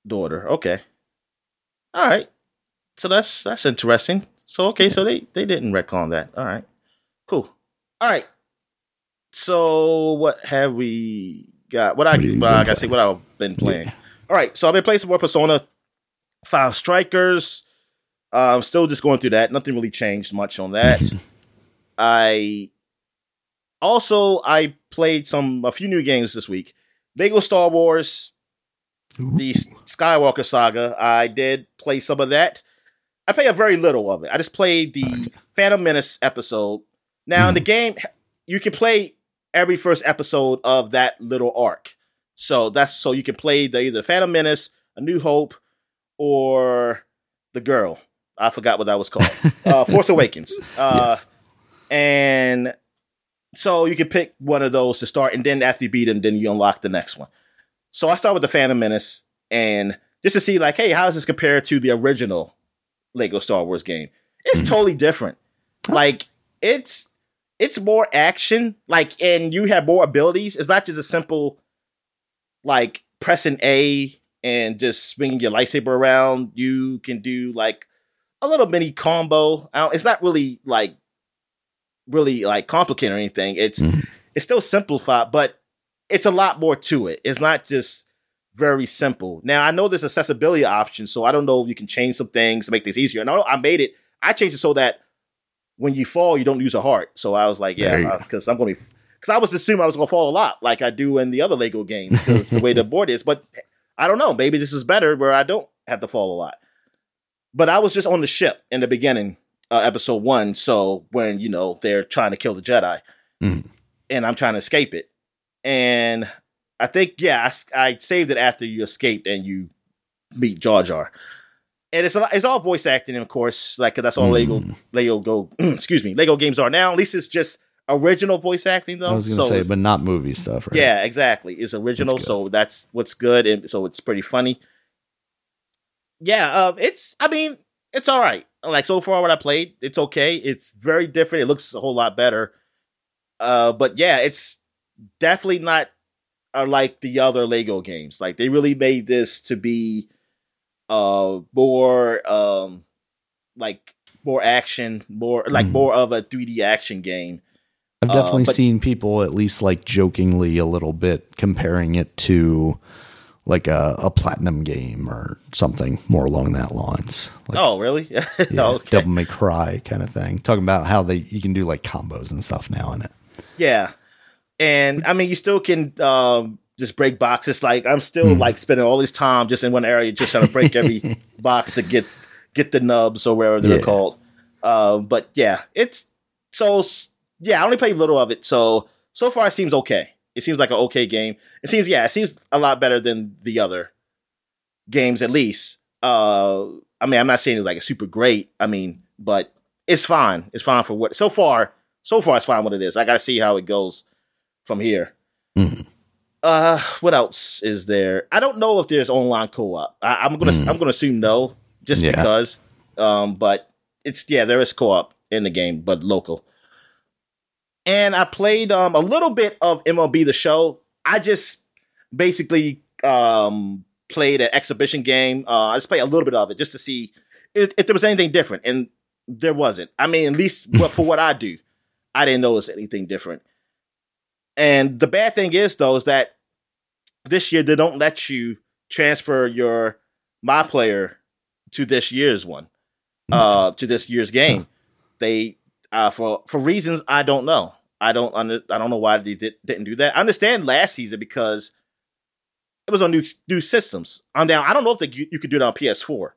daughter. Okay, all right so that's that's interesting. So okay, yeah. so they they didn't retcon that. All right, cool. All right. So what have we got? What I well, I gotta say what I've been playing. Yeah. All right, so I've been playing some more Persona Five Strikers. Uh, I'm still just going through that. Nothing really changed much on that. I also I played some a few new games this week. Lego Star Wars, Ooh. the Skywalker Saga. I did play some of that. I play a very little of it. I just played the Phantom Menace episode. Now mm. in the hmm. game, you can play every first episode of that little arc. So that's so you can play the either Phantom Menace, A New Hope, or the girl. I forgot what that was called. uh, Force Awakens. Uh, yes. And so you can pick one of those to start, and then after you beat them, then you unlock the next one. So I start with the Phantom Menace, and just to see like, hey, how does this compare to the original Lego Star Wars game. It's mm-hmm. totally different. Like it's it's more action, like and you have more abilities. It's not just a simple like pressing A and just swinging your lightsaber around. You can do like a little mini combo. It's not really like really like complicated or anything. It's mm-hmm. it's still simplified, but it's a lot more to it. It's not just very simple. Now I know there's accessibility options, so I don't know if you can change some things to make this easier. And I, I made it. I changed it so that when you fall, you don't lose a heart. So I was like, yeah, because I'm going to be because I was assuming I was going to fall a lot, like I do in the other Lego games, because the way the board is. But I don't know. Maybe this is better where I don't have to fall a lot. But I was just on the ship in the beginning, uh, episode one. So when you know they're trying to kill the Jedi, Mhm. and I'm trying to escape it, and I think yeah, I saved it after you escaped and you meet Jar Jar. And it's a, lot- it's all voice acting, of course, like 'cause that's all Lego Mm. Lego go excuse me Lego games are now. At least it's just original voice acting though. I was gonna So say, but not movie stuff, right? yeah, exactly. It's original, That's so that's what's good, and so it's pretty funny. Yeah, uh, it's. I mean, it's all right. Like so far, what I played, it's okay. It's very different. It looks a whole lot better. Uh, but yeah, it's definitely not uh, like the other Lego games. Like they really made this to be uh more um like more action, more like Mhm. more of a 3D action game. I've Uh, definitely but- seen people at least like jokingly a little bit comparing it to like a, a platinum game or something more along that lines. Like, oh, really? yeah, okay. Devil May Cry kind of thing. Talking about how they you can do like combos and stuff now in it. Yeah. And I mean, you still can um, just break boxes. Like I'm still Hmm. like spending all this time just in one area, just trying to break every box to get get the nubs or whatever they're Yeah. called. Uh, but yeah, it's so yeah. I only played a little of it, so so far it seems okay. It seems like an okay game. It seems yeah, it seems a lot better than the other games at least. Uh, I mean, I'm not saying it's like a super great. I mean, but it's fine. It's fine for what so far. So far, it's fine what it is. I gotta see how it goes from here. Mhm. Uh, what else is there? I don't know if there's online co-op. I, I'm gonna Mm. I'm gonna assume no, just Yeah. because. Um, but it's yeah, there is co-op in the game, but local. And I played um a little bit of MLB the Show. I just basically um played an exhibition game. Uh, I just played a little bit of it just to see if, if there was anything different, and there wasn't. I mean, at least for what I do, I didn't notice anything different. And the bad thing is, though, is that this year they don't let you transfer your my player to this year's one, uh, to this year's game. They uh, for for reasons I don't know. I don't under, I don't know why they did, didn't do that. I understand last season because it was on new new systems. I'm down. I don't know if they, you, you could do it on PS4,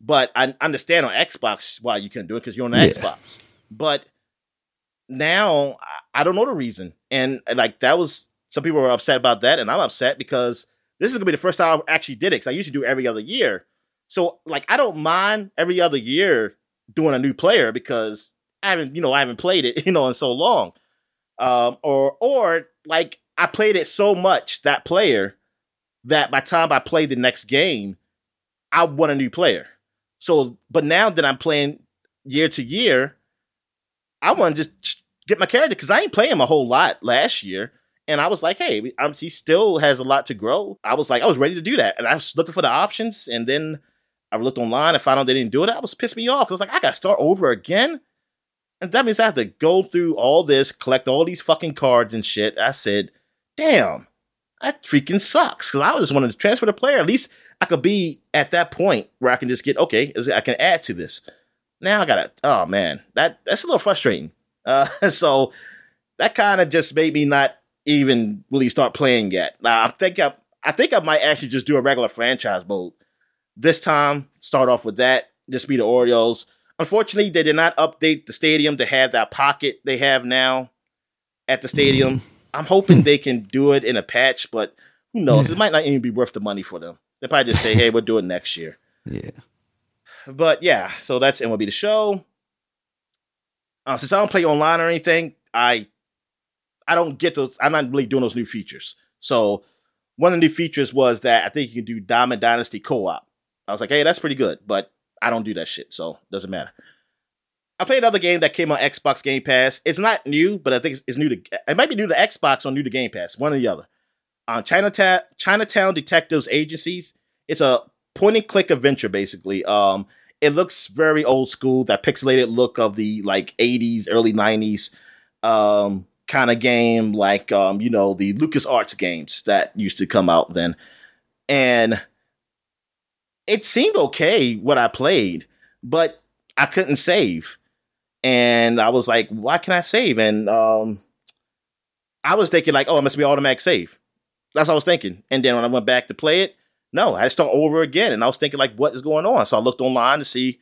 but I understand on Xbox why you couldn't do it because you're on the Yeah. Xbox. But now I- don't know the reason, and like that was some people were upset about that, and I'm upset because this is gonna be the first time I actually did it because I usually do every other year. So like I don't mind every other year doing a new player because I haven't you know I haven't played it you know in so long, um, or or like I played it so much that player that by time I play the next game, I want a new player. So, but now that I'm playing year to year, I want to just get my character because I ain't playing him a whole lot last year. And I was like, hey, I'm, he still has a lot to grow. I was like, I was ready to do that. And I was looking for the options. And then I looked online and found out they didn't do it. I was pissed me off. I was like, I got to start over again. And that means I have to go through all this, collect all these fucking cards and shit. I said, damn, that freaking sucks. Because I was just wanted to transfer the player. At least I could be at that point where I can just get, okay, I can add to this. Now I gotta, oh man, that that's a little frustrating. Uh, so that kind of just made me not even really start playing yet. Now I think I, I think I might actually just do a regular franchise mode this time. Start off with that. Just be the Orioles. Unfortunately, they did not update the stadium to have that pocket they have now at the stadium. I'm hoping they can do it in a patch, but who knows? Yeah. It might not even be worth the money for them. They probably just say, "Hey, we'll do it next year." Yeah. But yeah, so that's MLB the show. Uh, since I don't play online or anything, I I don't get those. I'm not really doing those new features. So one of the new features was that I think you can do Diamond Dynasty co-op. I was like, hey, that's pretty good, but I don't do that shit, so doesn't matter. I played another game that came on Xbox Game Pass. It's not new, but I think it's, it's new to. It might be new to Xbox or new to Game Pass, one or the other. On Chinatown, Chinatown Detectives Agencies, it's a point and click adventure basically. Um, it looks very old school, that pixelated look of the like 80s, early 90s um kind of game, like um, you know, the Lucas Arts games that used to come out then. And it seemed okay what I played, but I couldn't save. and I was like, why can I save? And um, I was thinking like, oh, it must be automatic save. That's what I was thinking. And then when I went back to play it, no, I had to start over again. And I was thinking like, what is going on? So I looked online to see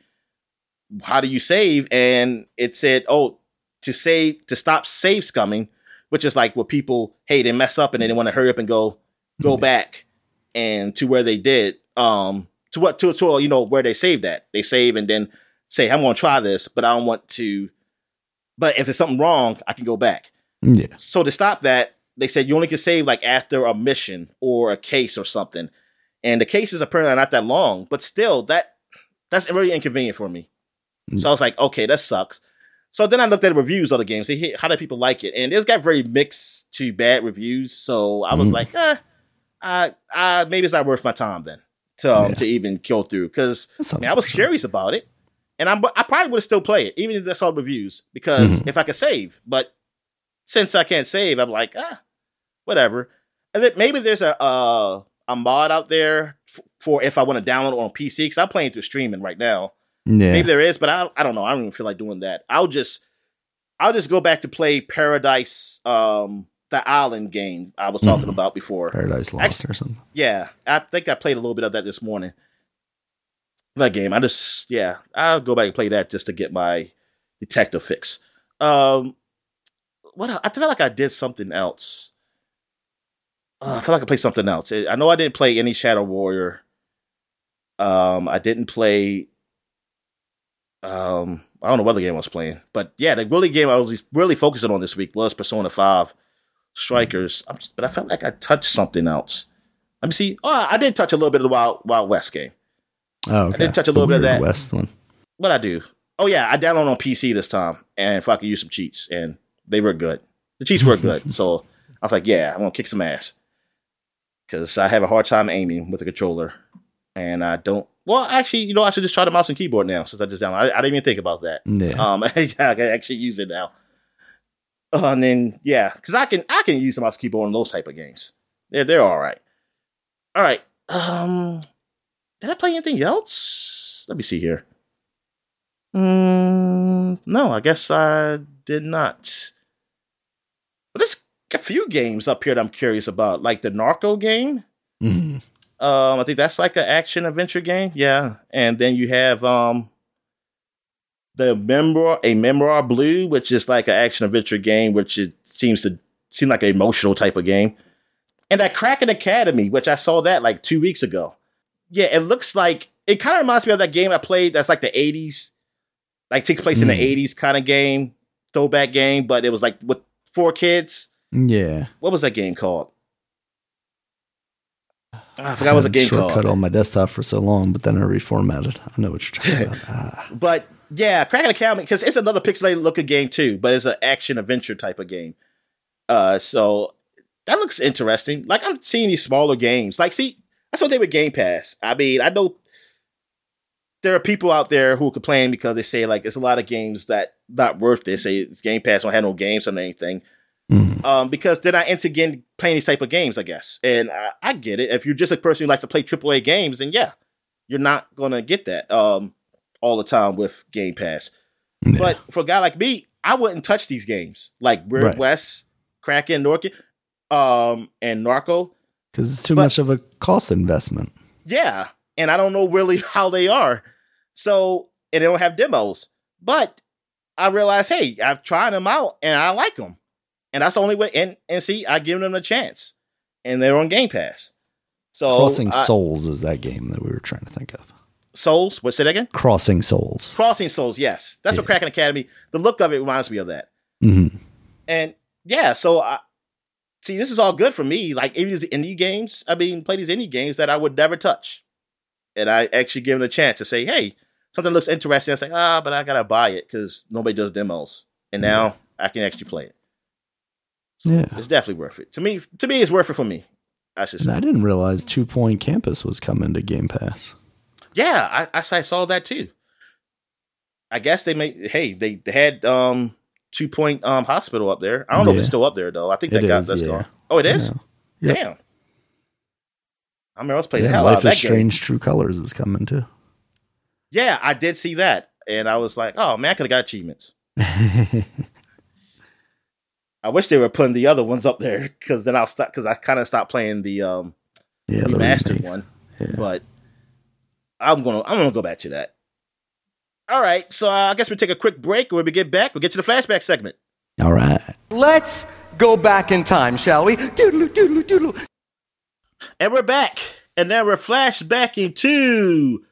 how do you save, and it said, oh, to save to stop save scumming, which is like what people hey they mess up and they want to hurry up and go go Mm-hmm. back and to where they did um to what to to you know where they saved that they save and then say I'm going to try this, but I don't want to. But if there's something wrong, I can go back. Yeah. So to stop that, they said you only can save like after a mission or a case or something. And the cases apparently are not that long, but still that that's really inconvenient for me. So I was like, okay, that sucks. So then I looked at the reviews of the games. See how do people like it, and it's got very mixed to bad reviews. So I was Mm. like, eh, I, I maybe it's not worth my time then to um, Yeah. to even kill through because I was curious about it, and I'm I probably would have still play it even if I saw reviews because Mhm. if I could save, but since I can't save, I'm like ah, whatever. And then maybe there's a uh, a mod out there f- for if I want to download it on PC because I'm playing through streaming right now. Yeah. Maybe there is, but I I don't know. I don't even feel like doing that. I'll just I'll just go back to play Paradise, um, the island game I was talking Mhm. about before. Paradise Lost or something. Yeah, I think I played a little bit of that this morning. That game, I just yeah, I'll go back and play that just to get my detective fix. Um, what I feel like I did something else. Uh, I feel like I played something else. I know I didn't play any Shadow Warrior. Um, I didn't play. Um, I don't know what other game I was playing, but yeah, the really game I was really focusing on this week was Persona Five Strikers. Just- but I felt like I touched something else. Let me see. Oh, I did touch a little bit of the Wild Wild West game. Oh, okay. I did touch a little The bit of that. West one. What I do? Oh yeah, I downloaded on PC this time, and if I could use some cheats, and they were good. The cheats were good, so I was like, yeah, I'm gonna kick some ass because I have a hard time aiming with a controller, and I don't. Well, actually, you know, I should just try the mouse and keyboard now since I just downloaded. I, I didn't even think about that. Yeah. Um, I can actually use it now. Uh, and then yeah, because I can I can use the mouse and keyboard on those type of games. They're they're all right. All right. Um, did I play anything else? Let me see here. Mm, no, I guess I did not. A few games up here that I'm curious about, like the Narco game. Mhm. Um, I think that's like an action adventure game. Yeah, and then you have um the Memoir, a Memoir Blue, which is like an action adventure game, which it seems to seem like an emotional type of game. And that Kraken Academy, which I saw that like two weeks ago. Yeah, it looks like it kind of reminds me of that game I played. That's like the '80s, like takes place in Mm. the '80s kind of game, throwback game, but it was like with four kids. Yeah. What was that game called? I forgot what was a Had game shortcut called. on my desktop for so long, but then I reformatted. I know what you're talking about. Ah. But yeah, Kraken Academy because it's another pixelated looking game too, but it's an action adventure type of game. Uh, so that looks interesting. Like I'm seeing these smaller games. Like, see, that's what they with Game Pass. I mean, I know there are people out there who complain because they say like it's a lot of games that not worth it. They say Game Pass don't have no games or anything. Mhm. Um, because they're not into getting playing these type of games, I guess. And I, I get it. If you're just a person who likes to play AAA games, then yeah, you're not gonna get that um all the time with Game Pass. But for a guy like me, I wouldn't touch these games like Weird Right. West, Kraken, Norkin, um, and Narco. Because it's too But- much of a cost investment. Yeah, and I don't know really how they are. So and they don't have demos. But I realized, hey, I've tried them out and I like them, and that's the only way. And and see, I give them a chance, and they're on Game Pass. So Crossing I- Souls is that game that we were trying to think of. Souls. What's it again? Crossing Souls. Crossing Souls. Yes, that's what Yeah. Kraken Academy. The look of it reminds me of that. hmm And yeah, so I see this is all good for me. Like even these indie games, I mean, play these indie games that I would never touch. And I actually give them a chance to say, hey, something looks interesting. I say, ah, but I gotta buy it because nobody does demos. And now I can actually play it. Yeah. It's definitely worth it. To me, to me, it's worth it for me. I should And say. I didn't realize Two Point Campus was coming to Game Pass. Yeah, I, I I saw that too. I guess they made hey, they, they had um two point um hospital up there. I don't know if it's still up there though. I think that It got is, that's yeah. gone. Oh, it is? Yeah. Damn. I remember I was playing the Yeah, hell out Life of that is game. Strange True Colors is coming too. Yeah, I did see that. And I was like, oh man, I could have got achievements. I wish they were putting the other ones up there because then I'll stop because I kind of stopped playing the um yeah, the remastered remakes. one. Yeah. But I'm gonna I'm gonna go back to that. All right, so uh, I guess we take a quick break. When we get back, we'll get to the flashback segment. All right. Let's go back in time, shall we? Doodle doodle doodle. And we're back. And now we're flashbacking to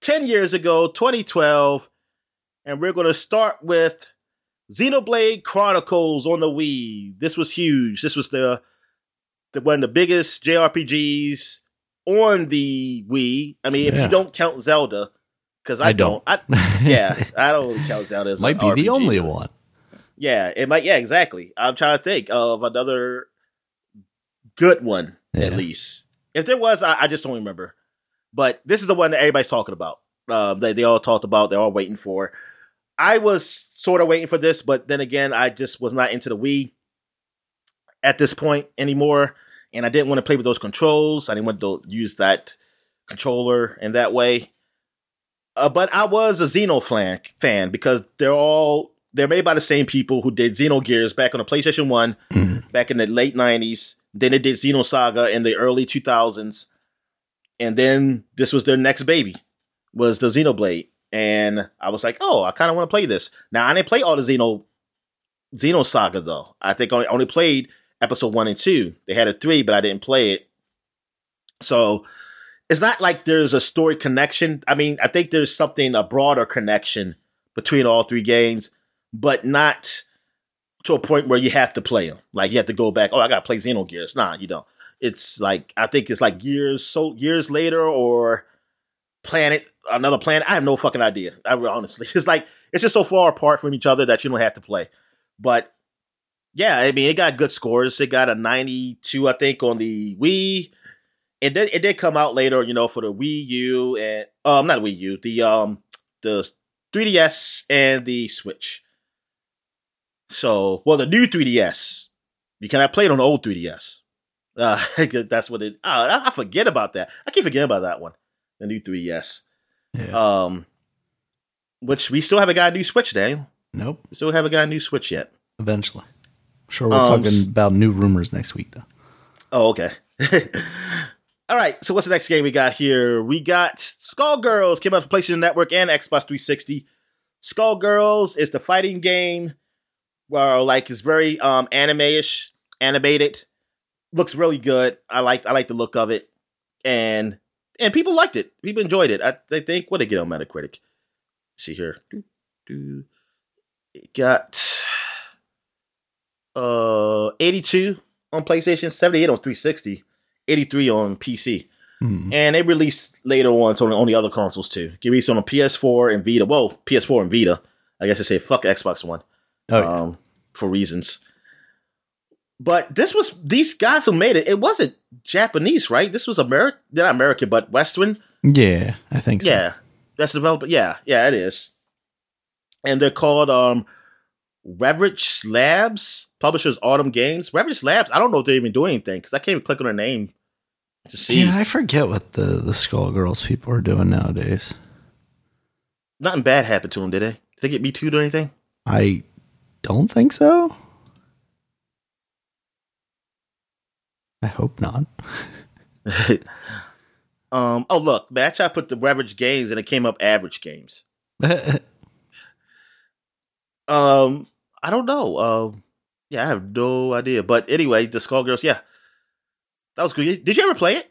10 years ago, 2012. And we're going to start with Xenoblade Chronicles on the Wii. This was huge. This was the, the one of the biggest JRPGs on the Wii. I mean, if Yeah. you don't count Zelda, because I, I don't. I, yeah, I don't count Zelda as Might be the only one. Yeah, it might. Yeah, exactly. I'm trying to think of another good one at least. If there was, I, I just don't remember. But this is the one that everybody's talking about. Uh, they they all talked about. They're all waiting for. I was sort of waiting for this, but then again, I just was not into the Wii at this point anymore, and I didn't want to play with those controls. I didn't want to use that controller in that way. Uh, but I was a Xeno fan, fan because they're all they're made by the same people who did Xenogears back on the PlayStation One Mhm. back in the late '90s. Then they did Xenosaga in the early 2000s, and then this was their next baby, was the Xenoblade. And I was like, oh, I kind of want to play this. Now I didn't play all the Xeno Xenosaga though. I think I only, only played episode one and two. They had a three, but I didn't play it. So it's not like there's a story connection. I mean, I think there's something a broader connection between all three games, but not to a point where you have to play them. Like you have to go back. Oh, I got to play Xenogears. Nah, you don't. It's like I think it's like years so years later or planet another planet. I have no fucking idea. I honestly, it's like it's just so far apart from each other that you don't have to play. But yeah, I mean, it got good scores. It got a 92, I think, on the Wii. It did. It did come out later, you know, for the Wii U and um, not Wii U, the um, the 3DS and the Switch. So, well, the new 3DS. You cannot play it on the old 3DS. Uh, that's what it. I I forget about that. I keep forgetting about that one. The new 3DS. Yeah. Um, which we still haven't got a new Switch, Daniel. nope. We still haven't got a new Switch yet. Eventually. Sure, we're Um, talking about new rumors next week, though. Oh, okay. All right. So what's the next game we got here? We got Skullgirls came out for PlayStation Network and Xbox 360. Skullgirls is the fighting game where like it's very um anime-ish, animated. Looks really good. I like I like the look of it. And and people liked it. People enjoyed it. I they think what did it get on Metacritic? see here. It got uh 82 on PlayStation, 78 on 360, 83 on PC. Hmm. And they released later on on, on the other consoles too. Get released on PS4 and Vita. Well, PS4 and Vita. I guess they say fuck Xbox One Oh, yeah. um, for reasons. But this was these guys who made it. It wasn't Japanese, right? This was American, not American, but Western. yeah, I think so. Yeah, that's the developer. Yeah, yeah, it is. And they're called um, Reverge Labs, publishers Autumn Games. Reverge Labs. I don't know if they're even doing anything because I can't even click on their name to see. Yeah, I forget what the the Skullgirls people are doing nowadays. Nothing bad happened to them, did they? Did they get me too or anything? I don't think so. I hope not. um. Oh look, match. I put the average Games and it came up Average Games. Um, I don't know. Um, yeah, I have no idea. But anyway, the Skullgirls. Yeah, that was good. Did you ever play it?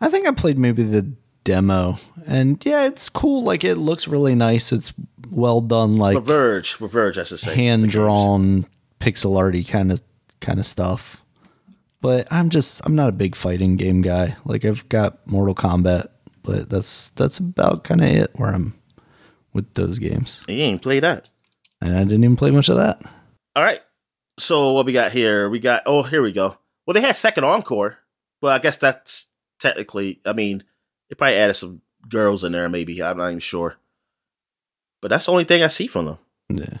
I think I played maybe the demo, and yeah, it's cool. Like it looks really nice. It's well done, like Reverge, Reverge, I should say. hand drawn pixel arty kind of kind of stuff. But I'm just I'm not a big fighting game guy. Like I've got Mortal Kombat, but that's that's about kind of it where I'm with those games. You ain't play that. And I didn't even play much of that. All right. So what we got here? We got. Oh, here we go. Well, they had second encore. Well, I guess that's technically. I mean, they probably added some girls in there. Maybe I'm not even sure. But that's the only thing I see from them. Yeah.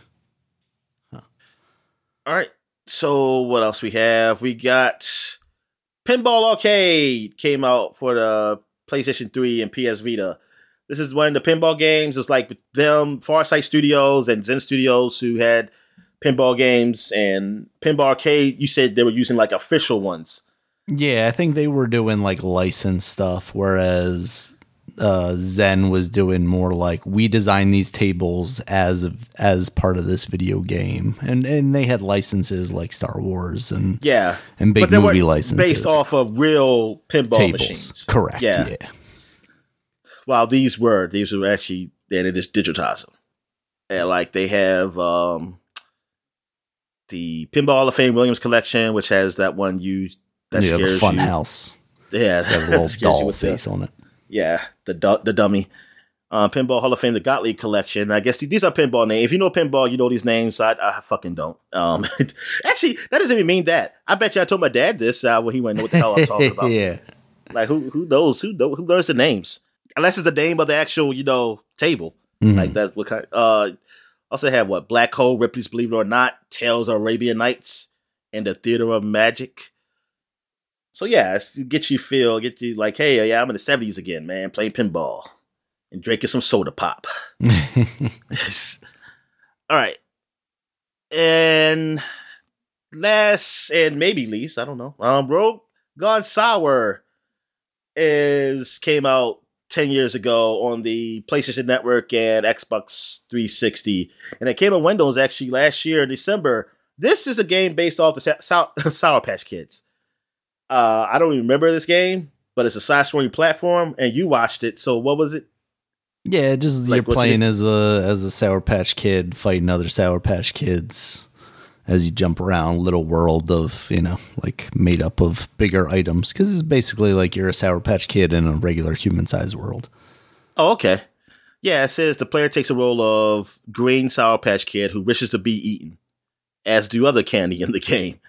All right. So what else we have? We got Pinball Arcade came out for the PlayStation 3 and PS Vita. This is one of the pinball games. It was like them, Farsight Studios and Zen Studios, who had pinball games and Pinball Arcade. You said they were using like official ones. Yeah, I think they were doing like license stuff, whereas uh, Zen was doing more like we designed these tables as as part of this video game, and and they had licenses like Star Wars and Yeah, and big but they movie licenses based off of real pinball tables. machines. Correct. Yeah. Yeah. While these were these were actually they they just digitize them. And like they have um the Pinball Hall of Fame Williams collection, which has that one you that yeah, the fun you. house. Yeah, It's got a that little scares doll with the- face on it. Yeah, the du- the dummy. Uh, pinball Hall of Fame, the Gottlieb collection. I guess these are pinball names. If you know pinball, you know these names. I, I fucking don't. Um, actually, that doesn't even mean that. I bet you I told my dad this uh, when he went know what the hell I'm talking about. yeah. Like who who knows who who learns the names unless it's the name of the actual you know table. Mhm. Like that's what kind. Uh, also have what Black Hole, Ripley's Believe It or Not, Tales of Arabian Nights, and the Theater of Magic. So yeah, it gets you feel, get you like, hey, yeah, I'm in the '70s again, man, playing pinball and drinking some soda pop. All right, and last and maybe least, I don't know. Um, Rogue Gone Sour is came out 10 years ago on the PlayStation Network and Xbox 360. And it came on Windows actually last year in December. This is a game based off the Sour, Sour Patch Kids. Uh, I don't even remember this game, but it's a side scrolling platform, and you watched it. So what was it? Yeah, just Like, you're playing your- as a as a Sour Patch Kid fighting other Sour Patch Kids as you jump around little world of you know like made up of bigger items because it's basically like you're a Sour Patch Kid in a regular human sized world. Oh, okay. Yeah, it says the player takes a role of green Sour Patch Kid who wishes to be eaten, as do other candy in the game.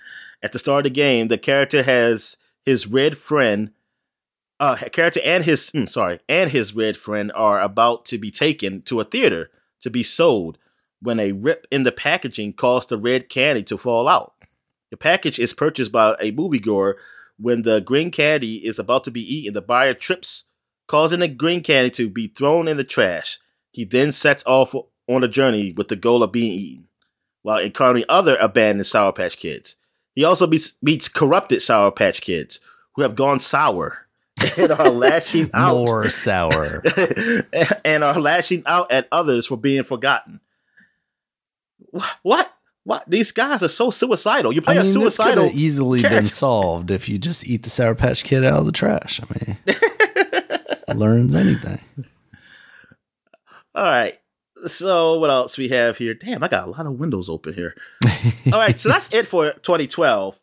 At the start of the game, the character has his red friend, uh, character and his hmm, sorry, and his red friend are about to be taken to a theater to be sold when a rip in the packaging caused the red candy to fall out. The package is purchased by a moviegoer. When the green candy is about to be eaten, the buyer trips causing the green candy to be thrown in the trash. He then sets off on a journey with the goal of being eaten, while encountering other abandoned Sour Patch Kids. He also beats, meets corrupted Sour Patch Kids who have gone sour and are lashing out More sour. and are lashing out at others for being forgotten. What? What? These guys are so suicidal. You play I a mean, this could suicidal. have easily been solved if you just eat the Sour Patch Kid out of the trash. I mean, learns anything. All right. So what else we have here? Damn, I got a lot of windows open here. All right, so that's it for 2012.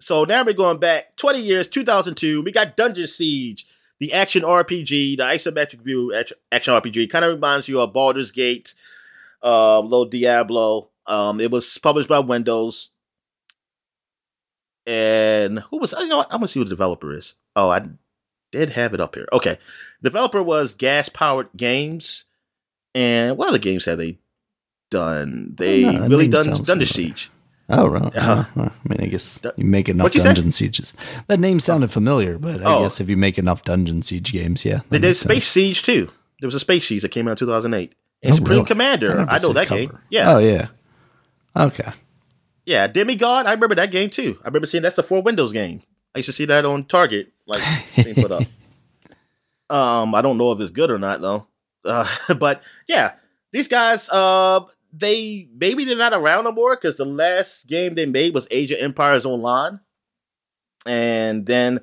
So now we're going back 20 years, 2002. We got Dungeon Siege, the action RPG, the isometric view action RPG. Kind of reminds you of Baldur's Gate, uh, Low Diablo. Um, it was published by Windows. And who was? You know what? I'm gonna see who the developer is. Oh, I did have it up here. Okay, developer was Gas Powered Games. And what other games have they done? They Oh, no, really done Dungeon familiar. Siege. Oh, right. Uh-huh. Uh, I mean, I guess you make enough What'd say? dungeon sieges. That name sounded familiar, but I Oh. guess if you make enough dungeon siege games, yeah. They did Space sense. Siege too. There was a Space Siege that came out in 2008. And Oh, Supreme really? Commander. never I, know that cover. game. Yeah. Oh, yeah. Okay. Yeah. Demigod. I remember that game too. I remember seeing that's the four Windows game. I used to see that on Target, like being put up. Um, I don't know if it's good or not though. Uh, but yeah, these guys, uh, they maybe they're not around no more because the last game they made was Age of Empires Online, and then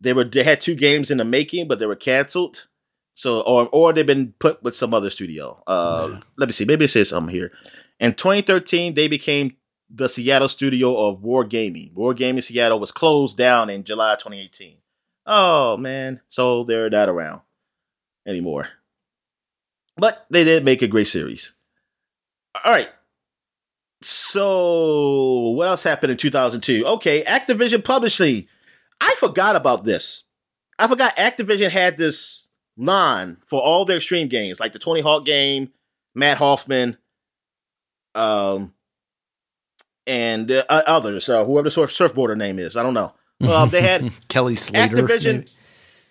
they were they had two games in the making, but they were canceled. So or or they've been put with some other studio. Uh, Yeah. Let me see. Maybe it says something here. In 2013, they became the Seattle studio of Wargaming. War Gaming Seattle was closed down in July 2018. Oh man, so they're not around anymore. But they did make a great series. All right. So, what else happened in 2002? Okay, Activision Publishing. I forgot about this. I forgot Activision had this line for all their extreme games, like the Tony Hawk game, Matt Hoffman, um, and uh, others. Uh, whoever the surf- surfboarder name is, I don't know. Well, they had Kelly Slater. Activision, maybe?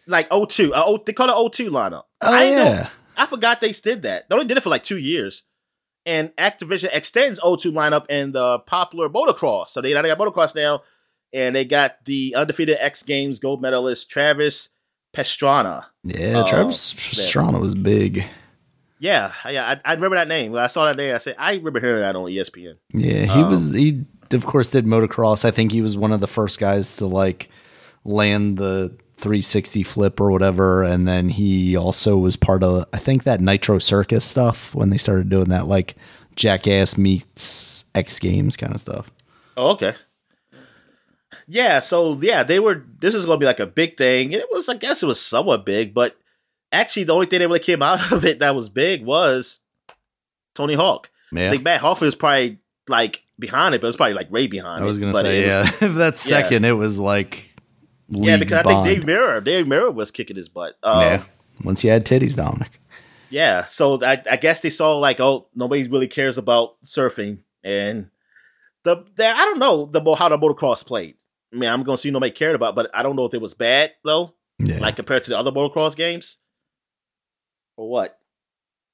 like O2. Uh, o, they call it O2 lineup. Oh, I yeah. I forgot they did that. They only did it for like two years. And Activision extends O2 lineup in the popular motocross. So they now got motocross now, and they got the undefeated X Games gold medalist Travis Pastrana. Yeah, Uh, Travis Pastrana was big. Yeah, yeah, I, I remember that name. When I saw that name, I said I remember hearing that on ESPN. Yeah, he Um, was. He of course did motocross. I think he was one of the first guys to like land the 360 flip or whatever. And then he also was part of I think that Nitro Circus stuff when they started doing that like Jackass meets X Games kind of stuff. Oh, okay. Yeah, so yeah, they were. This was going to be like a big thing. It was, I guess, it was somewhat big, but actually, the only thing that really came out of it that was big was Tony Hawk. I Yeah, think Matt Hoffman was probably like behind it, but it was probably like way behind. I was gonna say yeah. was- if that's yeah. second, it was like yeah, because I think. Dave Mirra, Dave Mirra was kicking his butt. Um, yeah, once he had titties, Dominic. Yeah, so I, I guess they saw like, oh, nobody really cares about surfing, and the, the I don't know the how the motocross played. I mean, I'm gonna see nobody cared about, but I don't know if it was bad though, Yeah, like compared to the other motocross games, or what?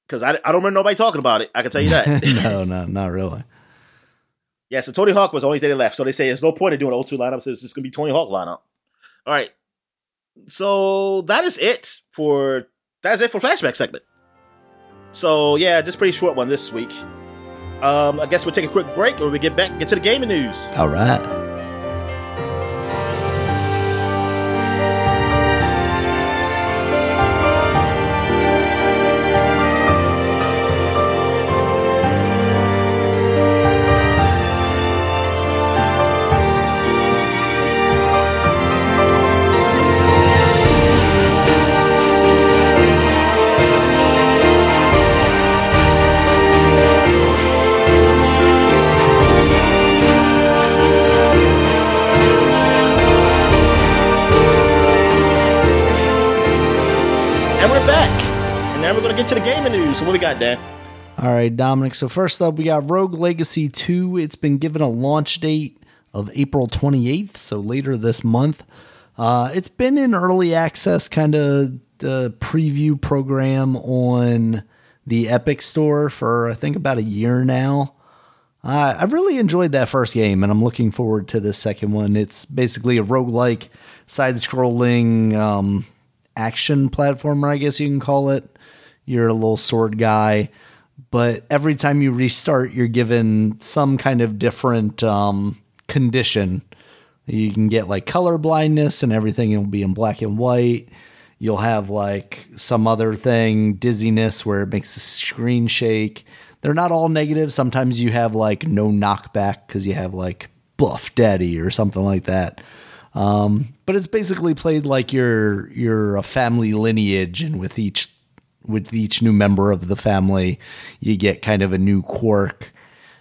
Because I, I don't remember nobody talking about it. I can tell you that. no, no, not really. Yeah, so Tony Hawk was the only thing that left. So they say there's no point in doing an O2 lineup. So it's just gonna be Tony Hawk lineup. All right. So that is it for that's it for flashback segment. So yeah, just pretty short one this week. Um, I guess we'll take a quick break when we get back and get to the gaming news. All right. Gonna get to the gaming news. What we got, Dan? All right, Dominic. So first up, we got Rogue Legacy 2. It's been given a launch date of April 28th, so later this month. Uh, it's been in early access, kind of the preview program on the Epic Store for I think about a year now. Uh, I really enjoyed that first game, and I'm looking forward to the second one. It's basically a roguelike, side scrolling um, action platformer, I guess you can call it. You're a little sword guy, but every time you restart, you're given some kind of different um, condition. You can get like color blindness, and everything will be in black and white. You'll have like some other thing, dizziness, where it makes the screen shake. They're not all negative. Sometimes you have like no knockback because you have like buff daddy or something like that. Um, but it's basically played like you're you're a family lineage, and with each with each new member of the family, you get kind of a new quirk.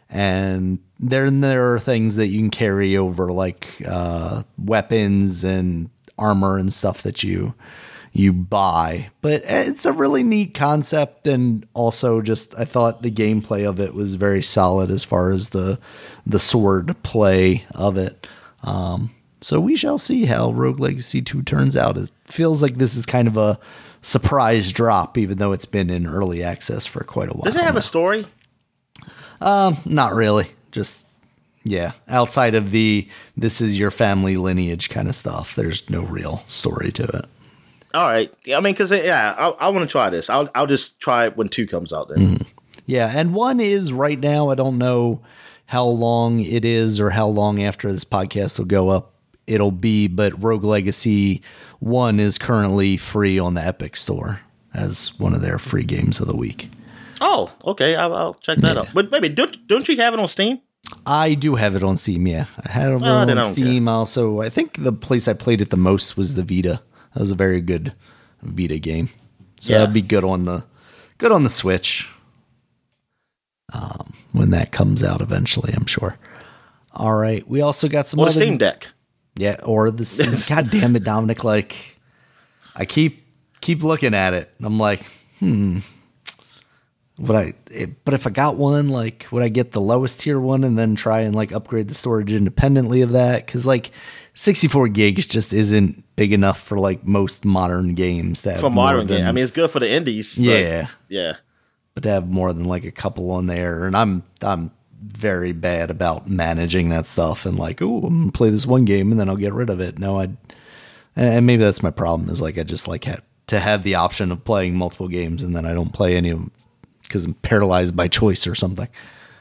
And then there are things that you can carry over, like uh, weapons and armor and stuff that you you buy. But it's a really neat concept, and also just I thought the gameplay of it was very solid as far as the the sword play of it. Um, so we shall see how Rogue Legacy 2 turns out. It feels like this is kind of a surprise drop, even though it's been in early access for quite a while. Does it have now. a story? Um, Not really. Just yeah, outside of the this is your family lineage kind of stuff. There's no real story to it. All right. I mean, because yeah, I, I want to try this. I'll I'll just try it when two comes out. Then. Mm-hmm. Yeah, and one is right now. I don't know how long it is or how long after this podcast will go up it'll be, but Rogue Legacy 1 is currently free on the Epic Store as one of their free games of the week. Oh, okay. I'll, I'll check that out. But maybe don't don't you have it on Steam? I do have it on Steam, yeah. I had it Oh, then I on Steam also. I think the place I played it the most was the Vita. That was a very good Vita game. So Yeah. that'd be good on the good on the Switch. Um, when that comes out eventually, I'm sure. All right. We also got some the other Steam Deck? Yeah, or the. God damn it, Dominic! Like, I keep keep looking at it. and I'm like, hmm. Would I? It, but if I got one, like, would I get the lowest tier one and then try and like upgrade the storage independently of that? Because like, 64 gigs just isn't big enough for like most modern games that For modern game, I mean, it's good for the indies. but- yeah, yeah. but to have more than like a couple on there, and I'm I'm very bad about managing that stuff and like, oh, I'm gonna play this one game and then I'll get rid of it. No, I, and maybe that's my problem is like I just like had to have the option of playing multiple games and then I don't play any of them because I'm paralyzed by choice or something.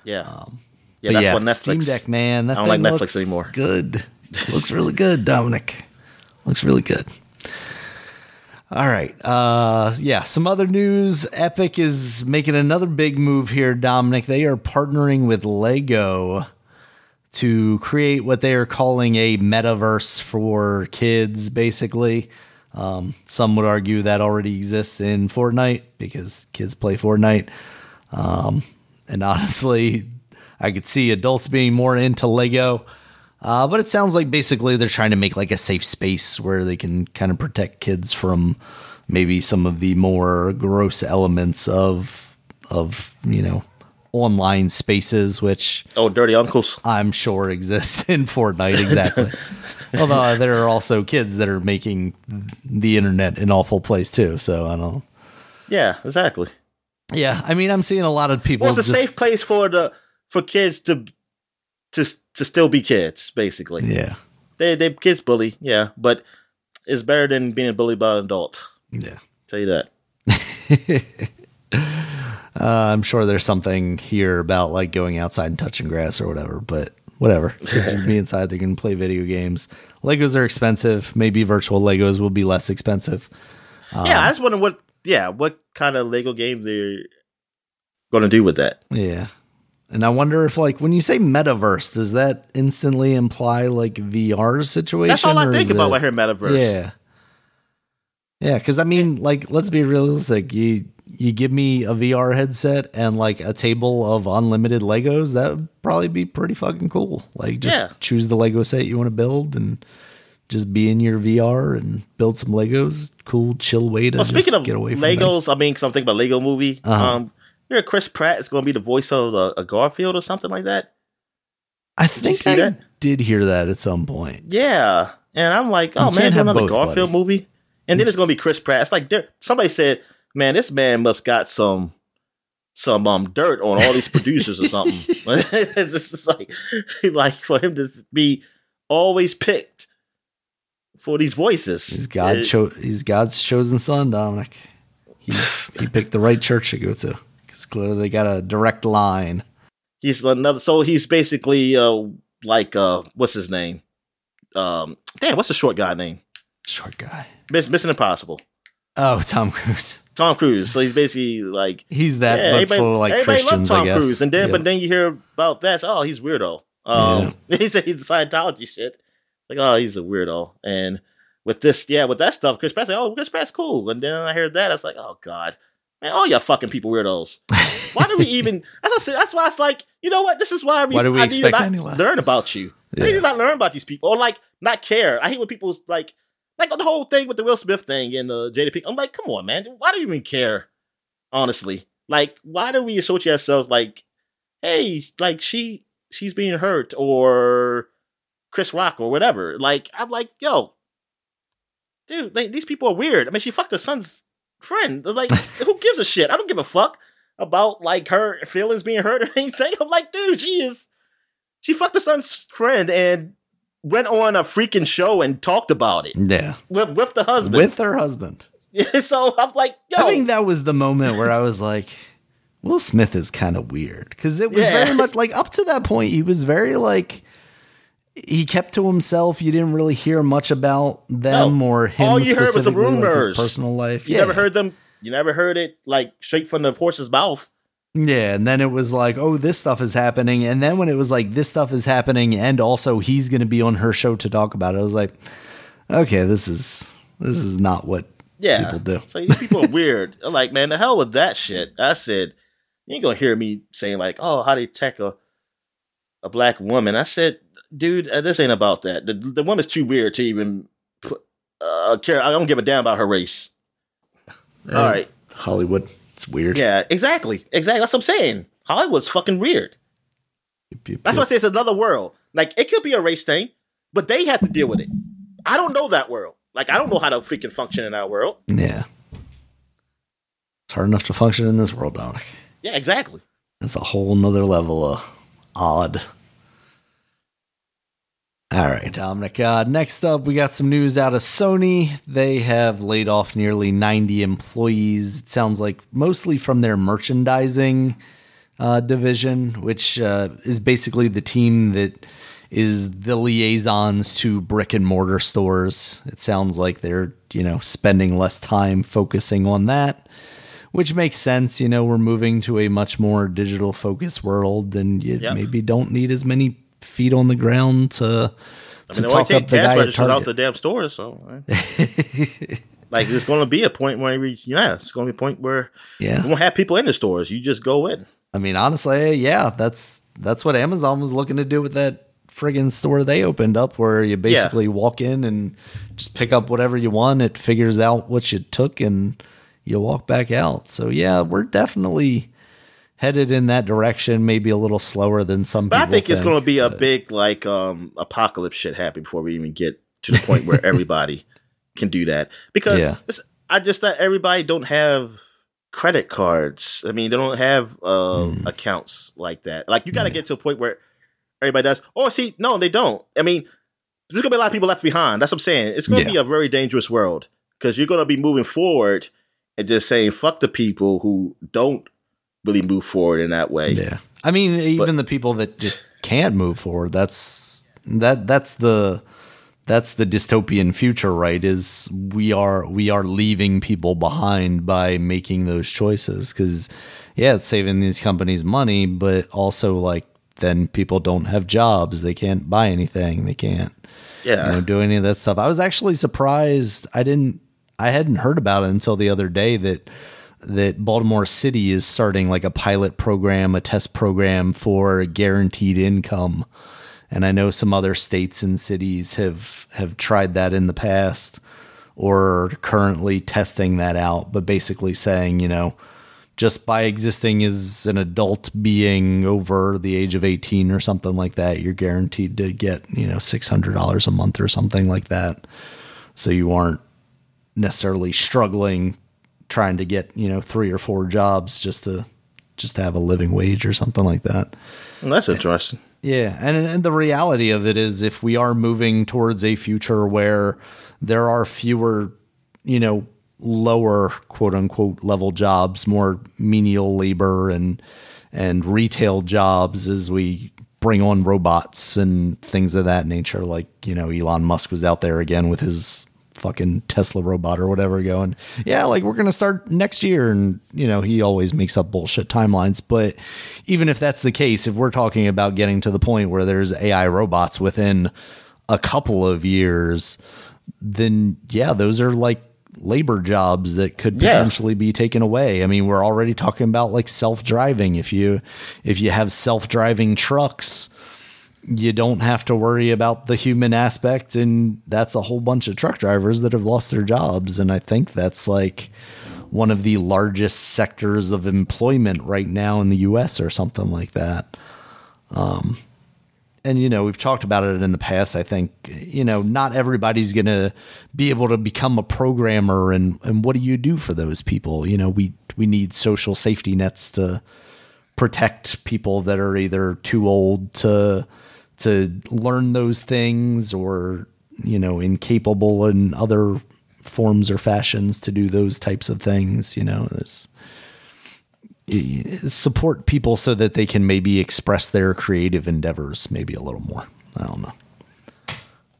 Yeah. yeah, Um, But that's yeah, what Netflix. Steam Deck, man. That I don't like Netflix looks anymore. Good. looks really good, Dominic. Looks really good. All right. Uh yeah, some other news. Epic is making another big move here, Dominic. They are partnering with Lego to create what they are calling a metaverse for kids, basically. Um, some would argue that already exists in Fortnite because kids play Fortnite. Um, and honestly, I could see adults being more into Lego. Uh, but it sounds like basically they're trying to make like a safe space where they can kind of protect kids from maybe some of the more gross elements of of you know online spaces, which Oh, dirty uncles. I'm sure exist in Fortnite exactly. Although there are also kids that are making the internet an awful place too. So I don't. Yeah, exactly. Yeah, I mean, I'm seeing a lot of people. Well, it's a just- safe place for the for kids to to to still be kids. Basically, Yeah, they they kids bully. Yeah, but it's better than being bullied by an adult. yeah. tell you that. Uh, I'm sure there's something here about like going outside and touching grass or whatever, but whatever. Kids can be inside, they can play video games. Legos are expensive. Maybe virtual Legos will be less expensive. yeah, I just wonder what. Yeah, what kind of Lego game they're going to do with that? Yeah. And I wonder if like when you say metaverse, does that instantly imply like VR situation? That's all I think about it- when I hear metaverse. Yeah. Yeah, because I mean, like, let's be realistic. You you give me a VR headset and like a table of unlimited Legos, that would probably be pretty fucking cool. Like, just Yeah. choose the Lego set you want to build and just be in your VR and build some Legos. Cool, chill way to Well, just speaking of get away from Legos, I mean something about Lego movie. Uh-huh. Um, Chris Pratt is going to be the voice of a, a Garfield or something like that. I think I that? did hear that at some point. Yeah, and I'm like, oh You man, have another both, Garfield buddy. movie, and then it's going to be Chris Pratt. It's like there, somebody said, man, this man must got some some um dirt on all these producers or something. it's just like like for him to be always picked for these voices. He's God. It- Cho- he's God's chosen son, Dominic. He he picked the right church to go to because clearly they got a direct line. he's another. So he's basically uh like uh what's his name? Um, damn, what's the short guy name? Short guy. Miss Mission Impossible. Oh, Tom Cruise. Tom Cruise. So he's basically like He's that, yeah, but everybody, for like everybody Christians, Tom I guess. Cruise, and then Yeah. but then you hear about that. so, oh, he's weirdo. Um, he said he's a Scientology shit. Like, oh, he's a weirdo. And with this, yeah, with that stuff, Chris Pratt's like, oh, Chris Pratt's cool. And then I heard that, I was like, oh god, man, all y'all fucking people weirdos. Why do we even? That's I said- that's why it's like, you know what? This is why we. Why do we I need to not learn about you. I need to not learn about these people, or like not care. I hate when people's like. Like the whole thing with the Will Smith thing and the Jada Pinkett. I'm like, come on, man. Why do you even care? honestly. Like, why do we associate ourselves like, hey, like she she's being hurt or Chris Rock or whatever? Like, I'm like, yo, dude, like these people are weird. I mean, she fucked her son's friend. Like, who gives a shit? I don't give a fuck about like her feelings being hurt or anything. I'm like, dude, she is she fucked her son's friend and went on a freaking show and talked about it Yeah. with, with the husband. With her husband. so I'm like, yo, I think that was the moment where I was like, Will Smith is kind of weird because it was Yeah. very much like up to that point, he was very like, he kept to himself. You didn't really hear much about them No. or him. All you heard was the specifically, like, rumors. personal life. You yeah. never heard them. You never heard it like straight from the horse's mouth. Yeah, and then it was like, oh, this stuff is happening, and then when it was like, this stuff is happening, and also he's going to be on her show to talk about it, I was like, okay, this is this is not what Yeah, people do. So these people are weird. I'm like, man, the hell with that shit. I said, you ain't gonna hear me saying like, oh, how they attack a a black woman. I said, dude, uh, this ain't about that. The the woman's too weird to even put, uh, care. I don't give a damn about her race. All right. Hollywood, it's weird. Yeah, exactly, exactly. That's what I'm saying. Hollywood's fucking weird. That's why I say it's another world. Like it could be a race thing, but they have to deal with it. I don't know that world. Like I don't know how to freaking function in that world. Yeah. It's hard enough to function in this world, Dominic. Yeah, exactly. It's a whole nother level of odd. All right, Dominic. Uh, next up, we got some news out of Sony. They have laid off nearly 90 employees. It sounds like mostly from their merchandising uh, division, which uh, is basically the team that is the liaisons to brick and mortar stores. It sounds like they're, you know, spending less time focusing on that, which makes sense. You know, we're moving to a much more digital focused world and you Yep. maybe don't need as many feet on the ground to, I to mean, they talk up the cash registers out Target. the damn stores, so eh. like there's going to be a point where we, yeah, it's going to be a point where Yeah. we won't have people in the stores. You just go in. I mean, honestly, yeah, that's that's what Amazon was looking to do with that friggin' store they opened up, where you basically walk in and just pick up whatever you want. It figures out what you took, and you walk back out. So yeah, we're definitely headed in that direction. Maybe a little slower than some But. I think it's going to be a big like um apocalypse shit happen before we even get to the point where everybody can do that. Because Yeah. it's, I just thought everybody don't have credit cards. I mean, they don't have uh, Hmm. accounts like that. Like you got to get to a point where everybody does. Or see, no, they don't. I mean, there's gonna be a lot of people left behind. That's what I'm saying. It's gonna Yeah. be a very dangerous world because you're gonna be moving forward and just saying fuck the people who don't really move forward in that way. Yeah. I mean, even the people that just can't move forward, that's that that's the that's the dystopian future, right? Is we are we are leaving people behind by making those choices cuz yeah, it's saving these companies money, but also like then people don't have jobs, they can't buy anything, they can't Yeah. you know, do any of that stuff. I was actually surprised. I didn't. I hadn't heard about it until the other day that that Baltimore City is starting like a pilot program, a test program for guaranteed income. And I know some other states and cities have have tried that in the past or currently testing that out, but basically saying, you know, just by existing as an adult being over the age of 18 or something like that, you're guaranteed to get, you know, $600 a month or something like that. So you aren't necessarily struggling trying to get, you know, three or four jobs just to just to have a living wage or something like that. Well, that's interesting. Yeah, and and the reality of it is, if we are moving towards a future where there are fewer, you know, lower quote unquote level jobs, more menial labor and and retail jobs as we bring on robots and things of that nature. Like you know, Elon Musk was out there again with his fucking Tesla robot or whatever going, yeah, like we're going to start next year. And, you know, he always makes up bullshit timelines. But even if that's the case, if we're talking about getting to the point where there's AI robots within a couple of years, then yeah, those are like labor jobs that could Yeah. potentially be taken away. I mean, we're already talking about like self-driving. If you if you have self-driving trucks, you don't have to worry about the human aspect and that's a whole bunch of truck drivers that have lost their jobs. And i think that's like one of the largest sectors of employment right now in the us or something like that. Um, and you know we've talked about it in the past i think you know not everybody's going to be able to become a programmer and and what do you do for those people? You know we we need social safety nets to protect people that are either too old to to learn those things or you know incapable in other forms or fashions to do those types of things you know there's support people so that they can maybe express their creative endeavors maybe a little more. I don't know.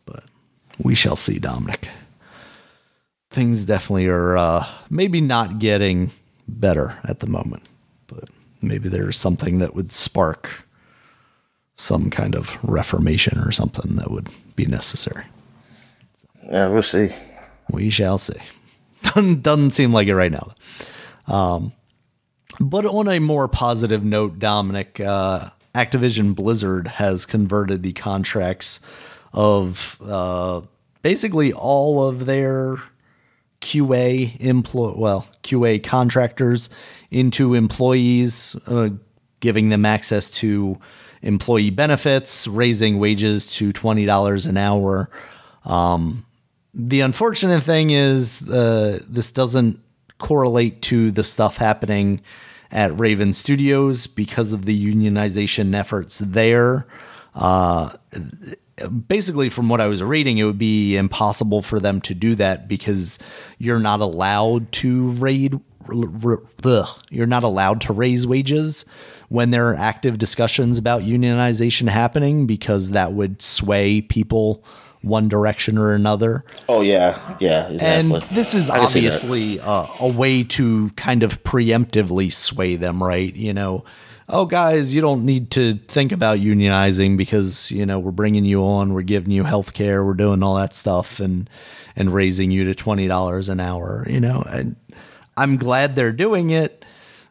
But we shall see dominic. Things definitely are uh maybe not getting better at the moment but maybe there's something that would spark some kind of reformation or something that would be necessary. Yeah, we'll see. We shall see. doesn't, seem like it right now. Um, but on a more positive note, Dominic, uh, Activision Blizzard has converted the contracts of uh, basically all of their QA employ well QA contractors into employees, uh, giving them access to employee benefits, raising wages to twenty dollars an hour. Um, the unfortunate thing is uh, this doesn't correlate to the stuff happening at Raven Studios because of the unionization efforts there. Uh, basically, from what I was reading, it would be impossible for them to do that because you're not allowed to raid. r- r- You're not allowed to raise wages when there are active discussions about unionization happening because that would sway people one direction or another. Oh yeah, yeah, Exactly. And this is I can see that. obviously uh, a way to kind of preemptively sway them, right? You know, oh, guys, you don't need to think about unionizing because, you know, we're bringing you on, we're giving you health care, we're doing all that stuff and, and raising you to $20 an hour, you know. And I'm glad they're doing it.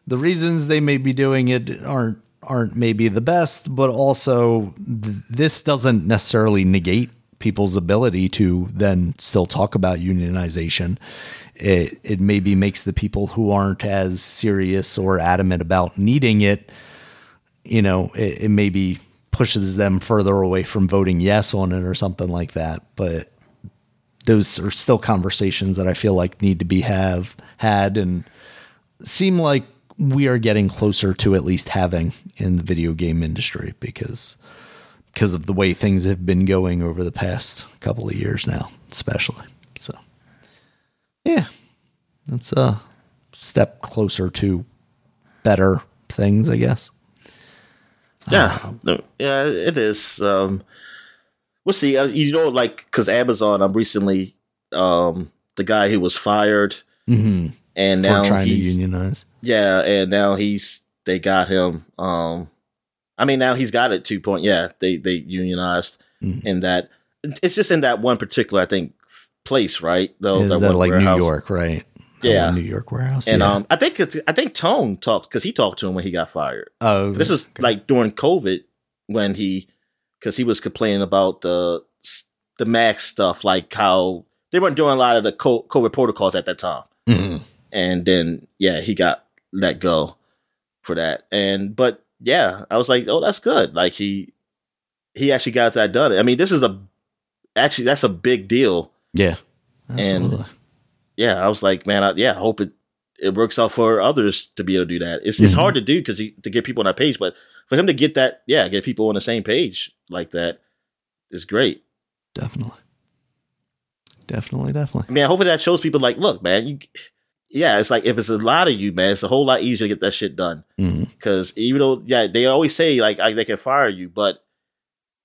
The reasons they may be doing it aren't aren't maybe the best, but also th- this doesn't necessarily negate people's ability to then still talk about unionization. It it maybe makes the people who aren't as serious or adamant about needing it, you know, it, it maybe pushes them further away from voting yes on it or something like that. But those are still conversations that I feel like need to be have had and seem like we are getting closer to at least having in the video game industry because because of the way things have been going over the past couple of years now, especially. So, yeah, that's a step closer to better things, I guess. Yeah, no, yeah, it is. Um, we'll see. Uh, you know, like because Amazon, I'm recently um, the guy who was fired, Mm-hmm. and now trying to unionize. Yeah, and now he's they got him. Um, I mean, now he's got it two point. Yeah, they they unionized Mhm. in that. It's just in that one particular, I think, place, right? Though Is that like warehouse. New York, right? Yeah. New York warehouse. And yeah. um, I think it's, I think Tone talked because he talked to him when he got fired. oh, This was okay. like during COVID when he, because he was complaining about the the max stuff, like how they weren't doing a lot of the COVID protocols at that time, Mhm. and then yeah, he got let go for that. And but yeah, I was like, oh, that's good. Like he he actually got that done. I mean, this is a actually that's a big deal. yeah, absolutely. Yeah, I was like, man, I, yeah, I hope it it works out for others to be able to do that. It's it's Mhm. hard to do because to get people on that page, but for him to get that, yeah, get people on the same page like that is great. definitely, definitely, definitely. I mean, hopefully that shows people like, look, man, you, yeah, it's like if it's a lot of you, man, it's a whole lot easier to get that shit done. Mm-hmm. Because even though, yeah, they always say like I, they can fire you, but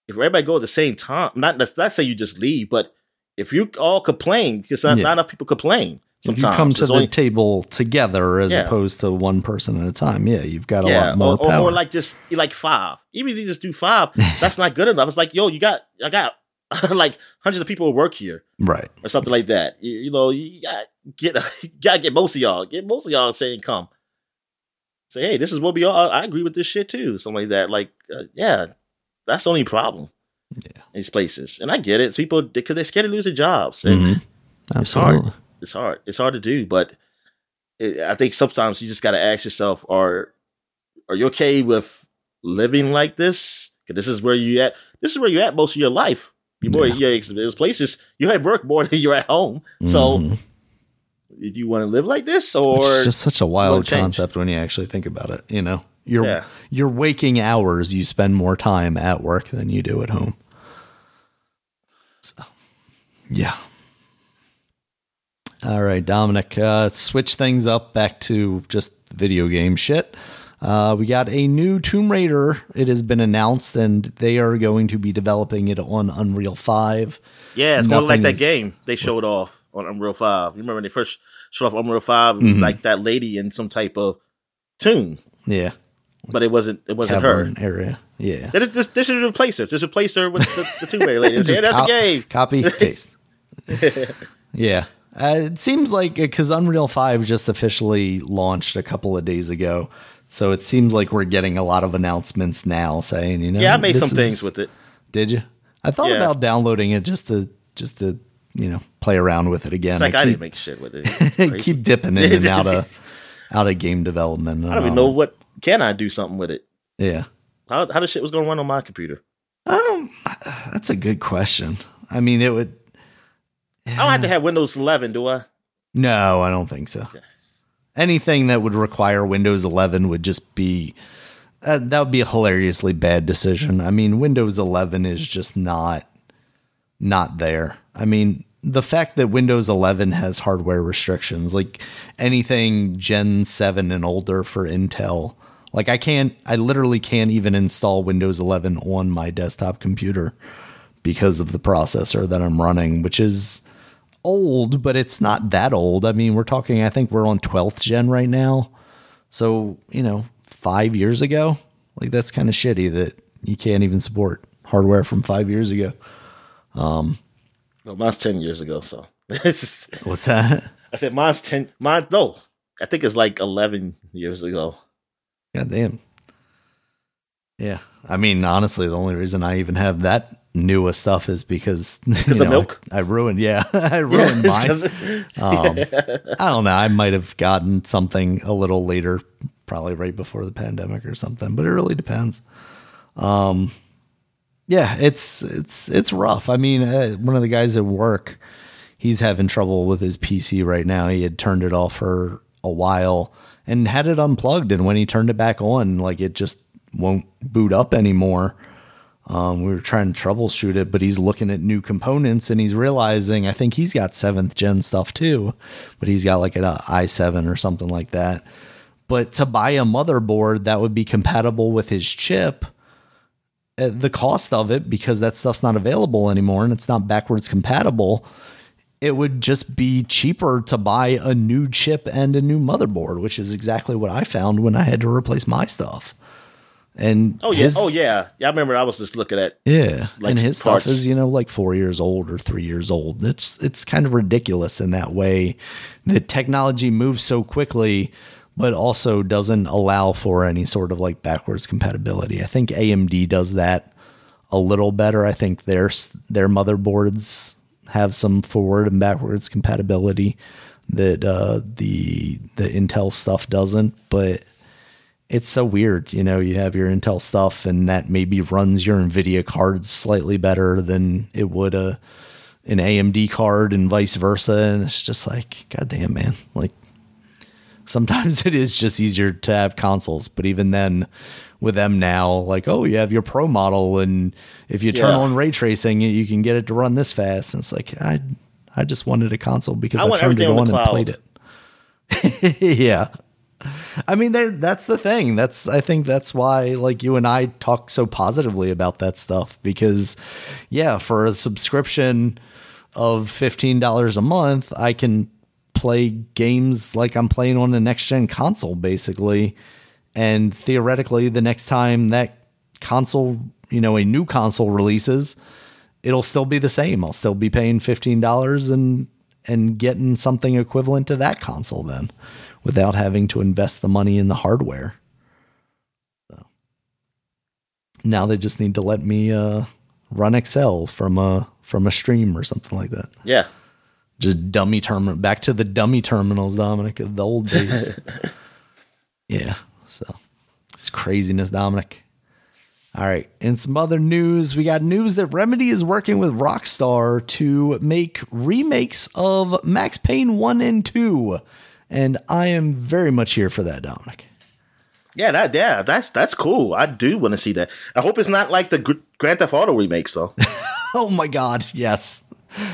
if everybody go at the same time, not let's not say you just leave, but if you all complain, because not, Yeah. not enough people complain. If you come to It's the only- table together as Yeah. opposed to one person at a time, yeah, you've got a yeah, lot more or, or, power. or like just like five. Even if you just do five, that's not good enough. It's like, yo, you got, I got like hundreds of people work here right. or something like that. You, you know, you got get, you gotta get most of y'all, get most of y'all saying come. Say, hey, this is what we all. I agree with this shit too. Something like that. Like, uh, yeah, that's the only problem. Yeah. in these places, and I get it. It's people because they're scared to lose their jobs, and Mhm. it's hard. It's hard. It's hard to do, but it, I think sometimes you just got to ask yourself: Are are you okay with living like this? Because this is where you at. This is where you at most of your life. You more, Yeah. yeah. There's places you at work more than you're at home. So, Mhm. do you want to live like this, or it's just such a wild concept when you actually think about it. You know, your Yeah. your waking hours, you spend more time at work than you do at home. So, yeah. All right, Dominic. Uh, switch things up back to just video game shit. Uh, we got a new Tomb Raider. It has been announced, and they are going to be developing it on Unreal Five. yeah, it's more like Nothing that is- game they showed off on Unreal Five. You remember when they first showed off Unreal Five? It was Mhm. like that lady in some type of tomb, Yeah, but it wasn't. It wasn't her. area. Yeah, That is, this, this should replace her. Just replace her with the, the Tomb Raider lady. Yeah, that's cop- a game. Copy paste. yeah, uh, it seems like because Unreal Five just officially launched a couple of days ago, so it seems like we're getting a lot of announcements now saying, you know, Yeah, I made some is- things with it. Did you? I thought Yeah. about downloading it just to just to you know play around with it again. It's like I, keep, didn't make shit with it. Keep dipping in and out of out of game development. I don't even know what can I do something with it. Yeah. How how the shit was going to run on my computer? Um, that's a good question. I mean, it would. I don't have to have Windows 11, do I? No, I don't think so. Anything that would require Windows 11 would just be uh, that would be a hilariously bad decision. I mean, Windows 11 is just not not there. I mean, the fact that Windows 11 has hardware restrictions, like anything Gen 7 and older for Intel, like I can't I literally can't even install Windows 11 on my desktop computer because of the processor that I'm running, which is old, but it's not that old. I mean, we're talking, I think we're on 12th gen right now. So, you know, five years ago, like that's kind of shitty that you can't even support hardware from five years ago. Um, no, mine's 10 years ago. So it's just, what's that? I said mine's 10, mine, no, I think it's like 11 years ago. God damn. Yeah. I mean, honestly, the only reason I even have that newest stuff is because the know, milk. I, I, ruined, yeah, I ruined yeah, mine. um, I don't know. I might have gotten something a little later, probably right before the pandemic or something. But it really depends. Um, yeah, it's it's it's rough. I mean, uh, one of the guys at work, he's having trouble with his PC right now. He had turned it off for a while and had it unplugged, and when he turned it back on, like it just won't boot up anymore um, we were trying to troubleshoot it, but he's looking at new components and he's realizing I think he's got seventh gen stuff too, but he's got like an i7 or something like that. But to buy a motherboard that would be compatible with his chip, uh, the cost of it, because that stuff's not available anymore and it's not backwards compatible, it would just be cheaper to buy a new chip and a new motherboard, which is exactly what I found when I had to replace my stuff. And oh yeah, his, oh yeah, yeah. I remember I was just looking at yeah, like and his parts. stuff is you know like four years old or three years old. It's it's kind of ridiculous in that way. The technology moves so quickly, but also doesn't allow for any sort of like backwards compatibility. I think AMD does that a little better. I think their their motherboards have some forward and backwards compatibility that uh, the the Intel stuff doesn't, but it's so weird. You know, you have your Intel stuff and that maybe runs your NVIDIA cards slightly better than it would a an AMD card and vice versa. And it's just like, God damn, man. Like sometimes it is just easier to have consoles, but even then with them now, like, oh, you have your pro model and if you turn yeah. on ray tracing, you can get it to run this fast. And it's like, I I just wanted a console because I, I turned it on, on and played it. yeah. I mean, that's the thing. That's I think that's why like you and I talk so positively about that stuff because, yeah, for a subscription of fifteen dollars a month, I can play games like I'm playing on a next gen console, basically. And theoretically, the next time that console, you know, a new console releases, it'll still be the same. I'll still be paying fifteen dollars and and getting something equivalent to that console then without having to invest the money in the hardware. So now they just need to let me uh, run Excel from a from a stream or something like that. Yeah. Just dummy terminal back to the dummy terminals, Dominic, of the old days. yeah. So it's craziness, Dominic. All right. And some other news, we got news that Remedy is working with Rockstar to make remakes of Max Payne 1 and 2 and I am very much here for that, Dominic. Yeah, that yeah, that's that's cool. I do want to see that. I hope it's not like the Grand Theft Auto remakes, though. oh my God, yes.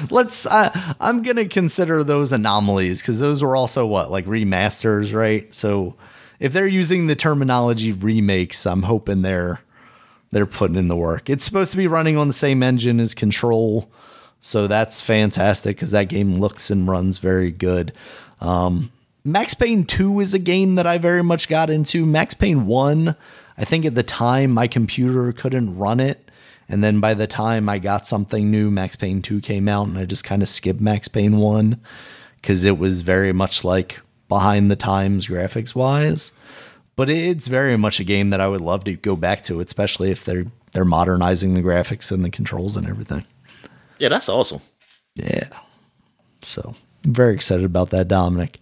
Let's. Uh, I'm gonna consider those anomalies because those were also what like remasters, right? So if they're using the terminology remakes, I'm hoping they're they're putting in the work. It's supposed to be running on the same engine as Control, so that's fantastic because that game looks and runs very good. Um, Max Payne 2 is a game that I very much got into. Max Payne 1, I think at the time my computer couldn't run it. And then by the time I got something new, Max Payne 2 came out and I just kind of skipped Max Payne 1 because it was very much like behind the times graphics wise. But it's very much a game that I would love to go back to, especially if they're they're modernizing the graphics and the controls and everything. Yeah, that's awesome. Yeah. So very excited about that, Dominic.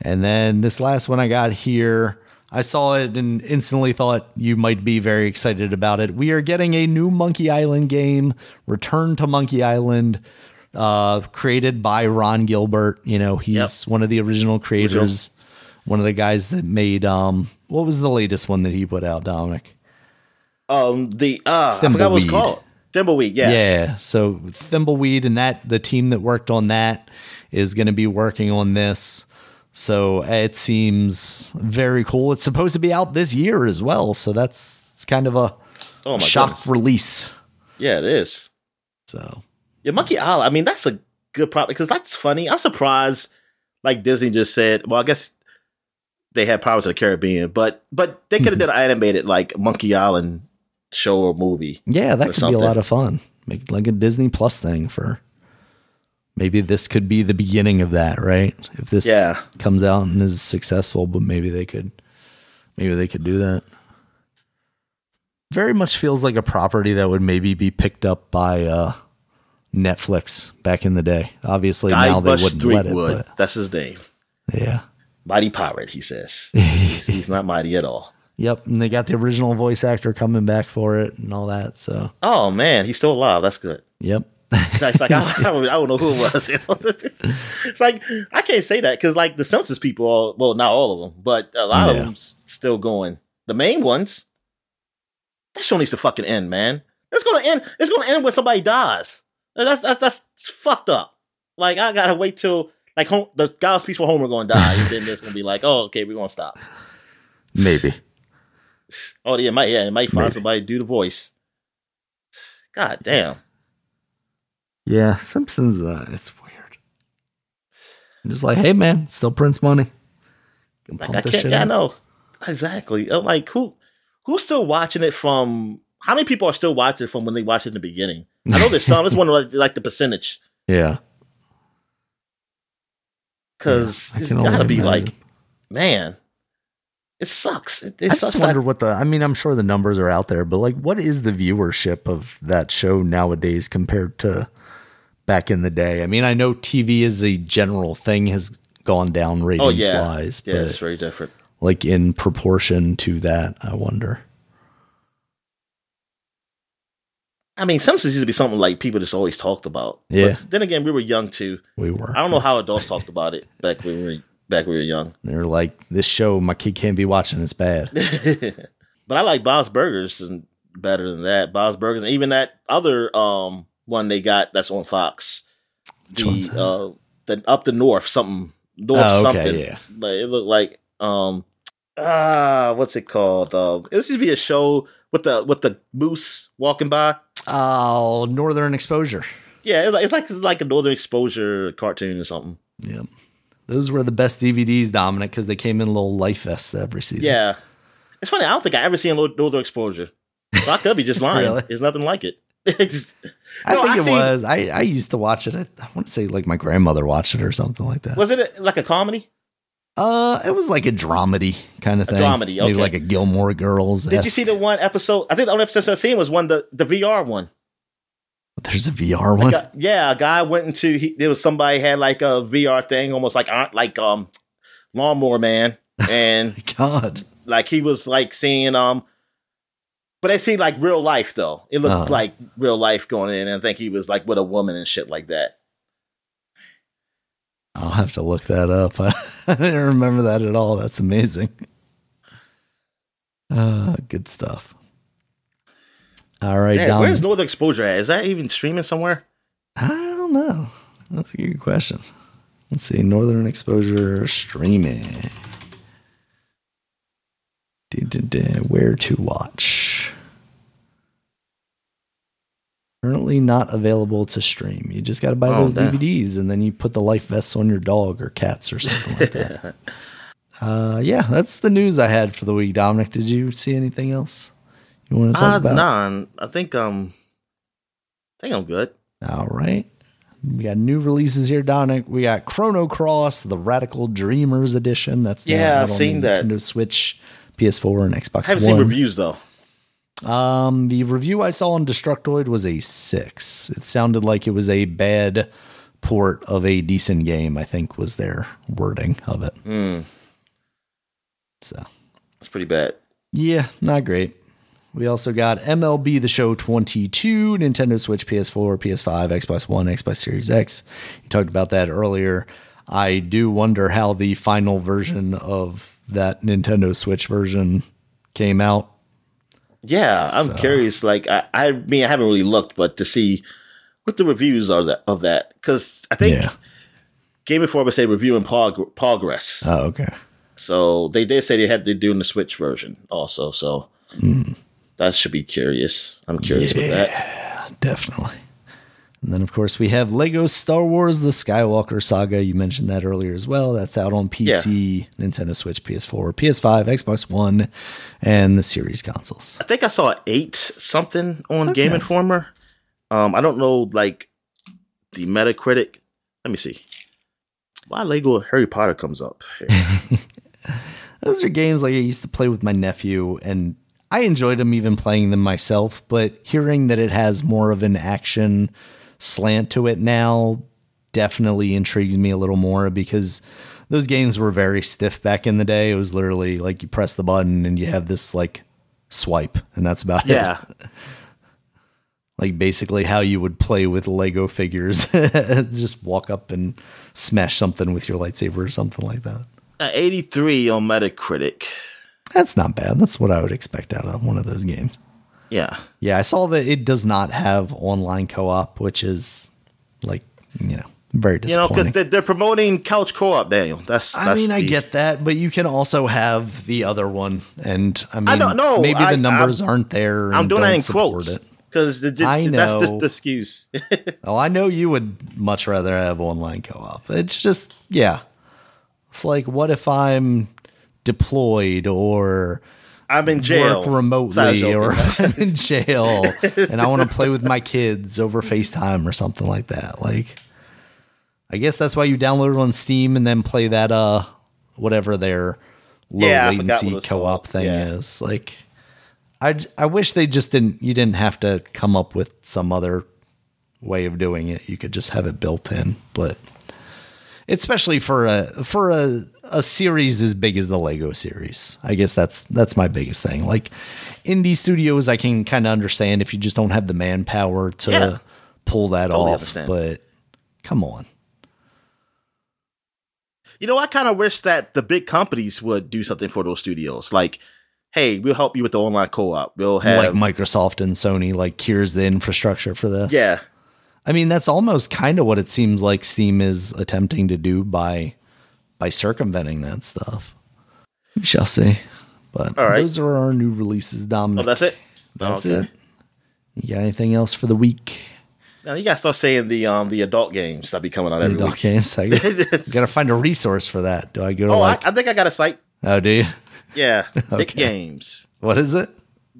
And then this last one I got here I saw it and instantly thought you might be very excited about it. We are getting a new Monkey Island game, Return to Monkey Island, uh, created by Ron Gilbert. You know, he's Yep. one of the original creators, one of the guys that made um what was the latest one that he put out, Dominic? Um, the uh, I forgot what it's called. Thimbleweed. Yes. Yeah. So Thimbleweed and that the team that worked on that is going to be working on this. So eh, it seems very cool. It's supposed to be out this year as well. So that's it's kind of a Oh my shock goodness. release. Yeah, it is. So Yeah, Monkey Island. I mean, that's a good problem because that's funny. I'm surprised. Like Disney just said. Well, I guess they had Pirates of the Caribbean, but but they could have done an animated like Monkey Island show or movie. yeah, that Or could be a lot of fun. Make like a Disney Plus thing for maybe this could be the beginning of that, right? If this Yeah. comes out and is successful, but maybe they could maybe they could do that. Very much feels like a property that would maybe be picked up by uh Netflix back in the day. Obviously Guy now they Bush wouldn't let it, Threepwood. but That's his name. yeah. Mighty Pirate. He says he's, he's not mighty at all. Yep, and they got the original voice actor coming back for it and all that. So, Oh man, he's still alive. That's good. yep. It's like I, don't, I don't know who it was. you know? it's like I can't say that because like the Simpsons people, are, well, not all of them, but a lot of them still going. The main ones, that show needs to fucking end, man. It's gonna end. It's gonna end when somebody dies. That's that's that's fucked up. Like I gotta wait till like home, the God's peaceful Homer gonna die, and then it's gonna be like, oh, okay, we're gonna stop. Maybe. Oh yeah, it might yeah, it might find Maybe. somebody to do the voice. God damn. Yeah, Simpsons. Uh, it's weird. I'm just like, hey man, still prints money. Like I can't. Yeah, I know exactly. I'm like who who's still watching it from? How many people are still watching it from when they watched it in the beginning? I know there's some. Let's wonder like, like the percentage Yeah, because I it's got to be like, man, it sucks. It, it I sucks. just wonder that- what the. I mean, I'm sure the numbers are out there, but like, what is the viewership of that show nowadays compared to back in the day? I mean, I know TV as a general thing has gone down ratings oh yeah, wise, yeah, it's very different. like in proportion to that, I wonder. I mean, Simpsons used to be something like people just always talked about. Yeah. But then again, we were young too. We were. I don't know how adults talked about it back when we were back when we were young. They're like, this show my kid can't be watching. It's bad. but I like Bob's Burgers and better than that. Bob's Burgers, and even that other um one they got that's on Fox. The uh the up the north something north Oh, okay, something. yeah. But it looked like um ah what's it called? Uh, it used to be a show with the with the moose walking by. Oh, Northern Exposure. Yeah, it's like, it's like a Northern Exposure cartoon or something. Yeah, Those were the best DVDs, Dominic, because they came in little life vests every season. Yeah, it's funny. I don't think I ever seen Northern Exposure, so I could be just lying. Really? It's nothing like it. I No, think I it seen- was. I, I used to watch it. I, I want to say like my grandmother watched it or something like that. Was it a, like a comedy? Uh, it was like a dramedy kind of thing. dramedy, Maybe like a Gilmore Girls. Did you see the one episode? I think the only episode I've seen was one the the VR one. There's a VR one. Like a- yeah, a guy went into he, there was somebody had like a VR thing, almost like uh, like um lawnmower man, and God. like he was like seeing um, but it seemed like real life though. It looked Uh-huh. like real life going in, and I think he was like with a woman and shit like that. I'll have to look that up. I, didn't remember that at all. That's amazing. Uh, good stuff. All right, Dom. where's Northern Exposure at? Is that even streaming somewhere? I don't know. That's a good question. Let's see. Northern Exposure streaming. Where to watch? Currently not available to stream. You just got to buy Oh, those damn. DVDs and then you put the life vests on your dog or cats or something like that. Uh, yeah, that's the news I had for the week. Dominic, did you see anything else you want to talk Uh, about? nah, I think um, I think I'm good. All right. We got new releases here, Dominic. We got Chrono Cross, the Radical Dreamers edition. That's Yeah, I've seen the that. Nintendo Switch, PS4, and Xbox I haven't One. seen reviews though. Um, the review I saw on Destructoid was a six. It sounded like it was a bad port of a decent game. I think was their wording of it. Hmm. So It's pretty bad. Yeah, not great. We also got MLB The Show 22, Nintendo Switch, PS4, PS5, Xbox One, Xbox Series X. You talked about that earlier. I do wonder how the final version of that Nintendo Switch version came out. Yeah, I'm curious. Like, I, I mean, I haven't really looked, but to see what the reviews are that of that, because I think Yeah. Game Informer say review in prog- progress. Oh, okay. So they did say they had to do in the Switch version also. So hmm. that should be curious. I'm curious with that. Yeah, definitely. And then, of course, we have Lego Star Wars The Skywalker Saga. You mentioned that earlier as well. That's out on PC, Nintendo Switch, PS4, PS5, Xbox One, and the series consoles. I think I saw eight something on Game Informer. Um, I don't know, like the Metacritic. Let me see. Why Lego Harry Potter comes up? Here. Those are games like I used to play with my nephew, and I enjoyed them even playing them myself. But hearing that it has more of an action slant to it now definitely intrigues me a little more because those games were very stiff back in the day. It was literally like you press the button and you have this like swipe, and that's about yeah, it. Like basically how you would play with Lego figures. Just walk up and smash something with your lightsaber or something like that. Uh, 83 on Metacritic. That's not bad. That's what I would expect out of one of those games. Yeah, Yeah, I saw that it does not have online co-op, which is like, you know, very disappointing. you know, because they're, promoting couch co-op, Daniel. That's, I that's mean, I get that, but you can also have the other one, and I mean, I don't know. maybe I- the numbers I'm- aren't there. I'm and doing that in quotes because I that's just the excuse. Oh, I know you would much rather have online co-op. It's just, yeah, it's like, what if I'm deployed or I'm in jail work remotely or. I'm in jail and I want to play with my kids over FaceTime or something like that. Like I guess that's why you download it on Steam and then play that uh whatever their low Yeah, latency co-op called. thing Yeah. is. Like I I wish they just didn't you didn't have to come up with some other way of doing it. You could just have it built in, but especially for a for a a series as big as the Lego series. I guess that's that's my biggest thing. Like indie studios, I can kind of understand if you just don't have the manpower to Yeah. pull that Totally off. understand. But come on, You know, I kind of wish that the big companies would do something for those studios. Like, hey, we'll help you with the online co-op. We'll have like Microsoft and Sony, like here's the infrastructure for this. yeah, I mean that's almost kind of what it seems like Steam is attempting to do by by circumventing that stuff. We shall see. But All right. those are our new releases, Oh, that's it. That's Okay. it. You got anything else for the week? Now you gotta start saying the um the adult games that be coming out every Adult week. games. I guess. Got to find a resource for that. Do I go to Oh, like? I, I think I got a site. oh, do you? Yeah, Dick Games. What is it?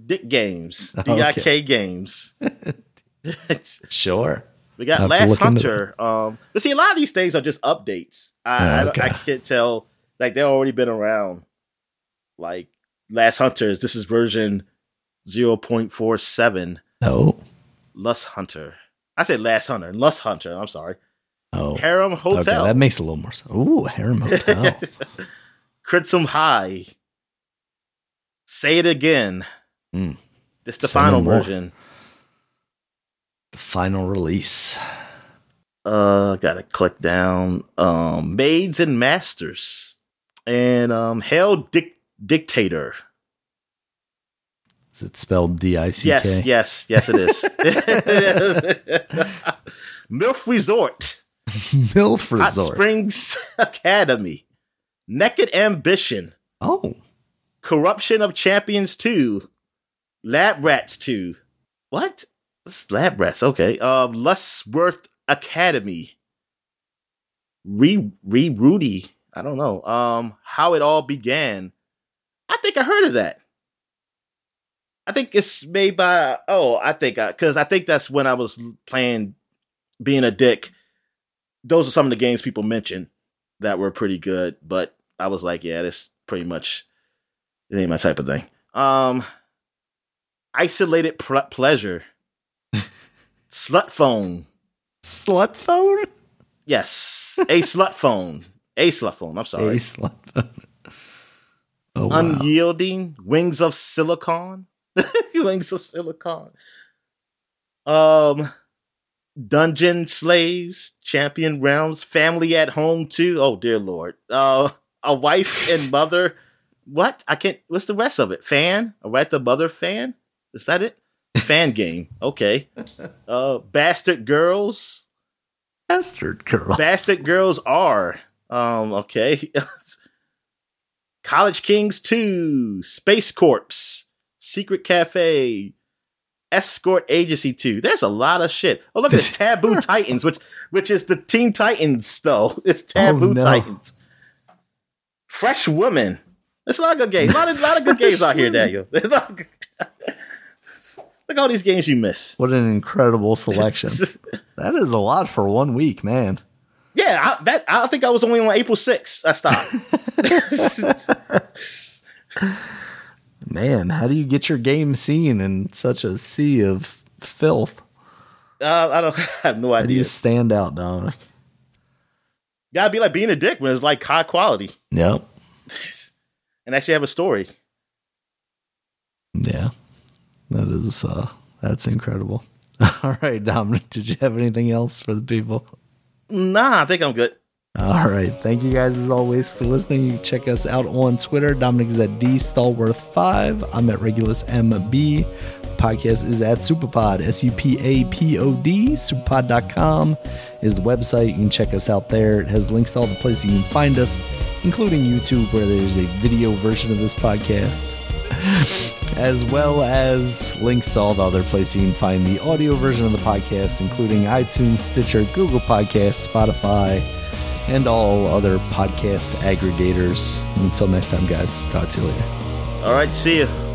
Dick Games. D I K Games. Sure. We got I'll have to Last Hunter. Um, but see, a lot of these things are just updates. I, I, don't- I can't tell. Like they've already been around. Like Last Hunters. This is version zero point four seven. No, Lust Hunter. I said Last Hunter. Lust Hunter. I'm sorry. Oh. Harem Hotel. Okay, that makes a little more sense. Ooh, Harem Hotel. Critsum High. Say it again. Mm. This the final more. The final release. Uh, gotta click down. Um, Maids and Masters, and um, Hell Dic- Dictator. Is it spelled D I C Yes, yes, yes, it is. MILF Resort, MILF Resort. Hot. Springs Academy, Naked Ambition, Oh. Corruption of Champions 2, Lab Rats 2. What? Lab Rats, okay. Um, Lustworth Academy. Re Re Rudy. I don't know. Um, how it all began. I think I heard of that. I think it's made by oh, I think I because I think that's when I was playing being a dick. Those are some of the games people mentioned that were pretty good, but I was like, yeah, this pretty much it ain't my type of thing. Um, isolated pl- pleasure, slut phone. Slut phone? Yes, a slut phone. A slut phone. I'm sorry. A slut phone. Oh, wow. unyielding, wings of silicon, wings of silicon. Um, dungeon slaves, champion realms, family at home too. Oh dear lord. Uh, a wife and mother. What? I can't. What's the rest of it? Fan? A right the mother fan? Is that it? Fan game. Okay. Uh, bastard girls. Bastard girl. Bastard girls are. Um. Okay. College Kings 2, Space Corps, Secret Cafe, Escort Agency 2. There's a lot of shit. Oh, look at this Taboo Titans, which which is the Teen Titans, though. It's Taboo Oh, no. Titans. Fresh Woman. There's a lot of good games. A lot of, lot of good games out here, Daniel. There's a lot of good- Look at all these games you miss. What an incredible selection. that is a lot for one week, man. Yeah, I, that I think I was only on April 6th. I stopped. Man, how do you get your game seen in such a sea of filth? uh, I don't I have no How do idea. you stand out, Dominic? Gotta be like being a dick when it's like high quality Yep. and actually have a story. Yeah. That is uh that's incredible. All right, Dominic, did you have anything else for the people? Nah, I think I'm good. All right. Thank you guys as always for listening. You can check us out on Twitter. Dominic is at D Stallworth5. I'm at Regulus MB. Podcast is at Supapod, S U P A P O D. Supapod.com is the website. You can check us out there. It has links to all the places you can find us, including YouTube, where there's a video version of this podcast as well as links to all the other places you can find the audio version of the podcast, including iTunes, Stitcher, Google Podcasts, Spotify, and all other podcast aggregators. Until next time, guys, talk to you later. All right, see you.